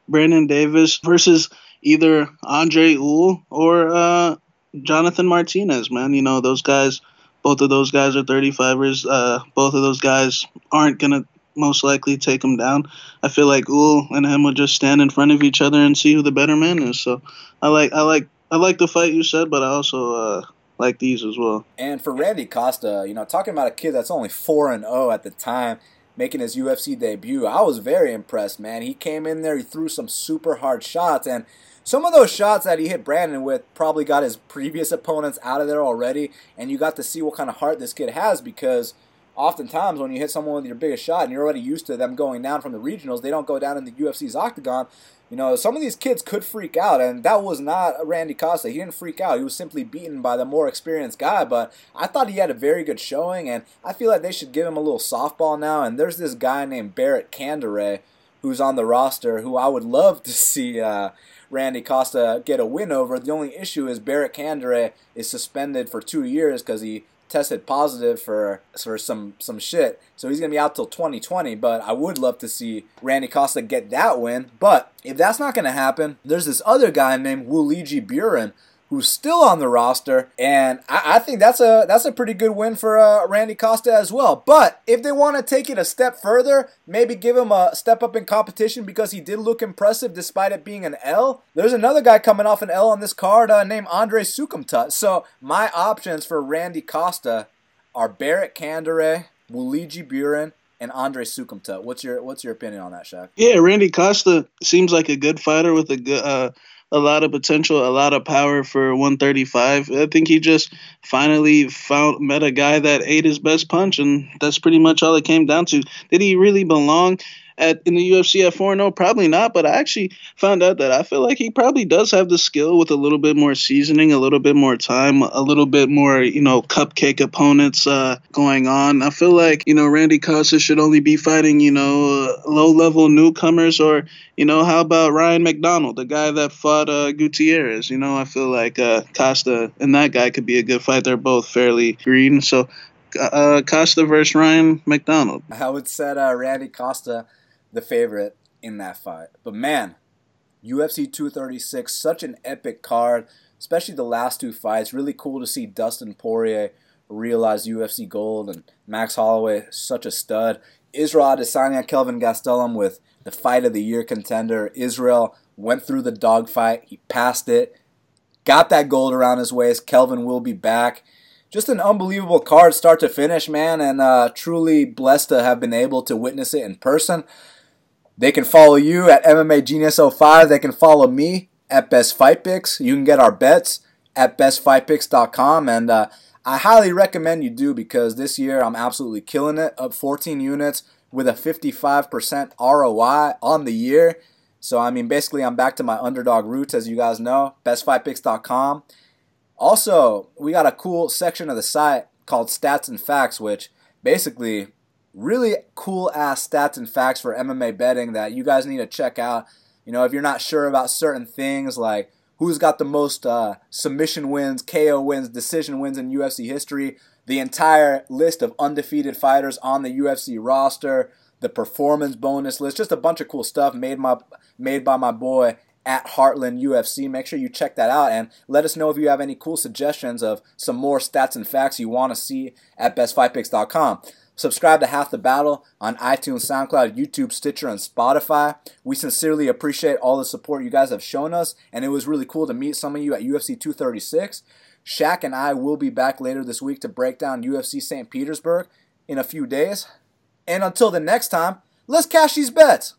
Speaker 2: Brandon Davis versus either Andre Ewell or uh, Jonathan Martinez, man? You know, those guys. Both of those guys are 35ers. Uh, both of those guys aren't going to most likely take him down. I feel like Ewell and him will just stand in front of each other and see who the better man is. So I like I like I like the fight you said, but I also uh, like these as well.
Speaker 1: And for Randy Costa, you know, talking about a kid that's only four and zero oh at the time, making his UFC debut, I was very impressed, man. He came in there, he threw some super hard shots, and some of those shots that he hit Brandon with probably got his previous opponents out of there already, and you got to see what kind of heart this kid has because oftentimes when you hit someone with your biggest shot and you're already used to them going down from the regionals, they don't go down in the UFC's octagon. You know, some of these kids could freak out, and that was not Randy Costa. He didn't freak out. He was simply beaten by the more experienced guy, but I thought he had a very good showing, and I feel like they should give him a little softball now. And there's this guy named Bharat Kandare who's on the roster who I would love to <laughs> see uh, Randy Costa get a win over. The only issue is Bharat Kandare is suspended for two years because he tested positive for for some some shit. So he's gonna be out till 2020. But I would love to see Randy Costa get that win. But if that's not gonna happen, there's this other guy named Wuliji Buren who's still on the roster, and I, I, think that's a that's a pretty good win for uh, Randy Costa as well. But if they want to take it a step further, maybe give him a step up in competition because he did look impressive despite it being an L. There's another guy coming off an L on this card uh, named Andre Soukhamthath. So my options for Randy Costa are Bharat Kandare, Wuliji Buren, and Andre Soukhamthath. What's your What's your opinion on that, Shaq?
Speaker 2: Yeah, Randy Costa seems like a good fighter with a good. Uh a lot of potential, a lot of power for 135. I think he just finally found met a guy that ate his best punch, and that's pretty much all it came down to. Did he really belong? At in the UFC at 4 0? Probably not, but I actually found out that I feel like he probably does have the skill with a little bit more seasoning, a little bit more time, a little bit more, you know, cupcake opponents uh, going on. I feel like, you know, Randy Costa should only be fighting, you know, uh, low level newcomers or, you know, how about Ryan McDonald, the guy that fought uh, Gutierrez? You know, I feel like uh, Costa and that guy could be a good fight. They're both fairly green. So, uh, Costa versus Ryan McDonald.
Speaker 1: I would set uh, Randy Costa the favorite in that fight. But man, UFC 236, such an epic card, especially the last two fights. Really cool to see Dustin Poirier realize UFC gold and Max Holloway, such a stud. Israel Adesanya, Kelvin Gastelum with the fight of the year contender. Israel went through the dogfight, he passed it, got that gold around his waist. Kelvin will be back. Just an unbelievable card, start to finish, man, and uh, truly blessed to have been able to witness it in person. They can follow you at MMA Genius 05. They can follow me at Best Fight Picks. You can get our bets at bestfightpicks.com. And uh, I highly recommend you do because this year I'm absolutely killing it. Up 14 units with a 55% ROI on the year. So, I mean, basically, I'm back to my underdog roots, as you guys know. Bestfightpicks.com. Also, we got a cool section of the site called Stats and Facts, which basically really cool ass stats and facts for MMA betting that you guys need to check out. You know, if you're not sure about certain things like who's got the most uh, submission wins, KO wins, decision wins in UFC history, the entire list of undefeated fighters on the UFC roster, the performance bonus list, just a bunch of cool stuff made my made by my boy at Heartland UFC. Make sure you check that out and let us know if you have any cool suggestions of some more stats and facts you want to see at bestfightpicks.com. Subscribe to Half the Battle on iTunes, SoundCloud, YouTube, Stitcher, and Spotify. We sincerely appreciate all the support you guys have shown us, and it was really cool to meet some of you at UFC 236. Shaq and I will be back later this week to break down UFC St. Petersburg in a few days. And until the next time, let's cash these bets.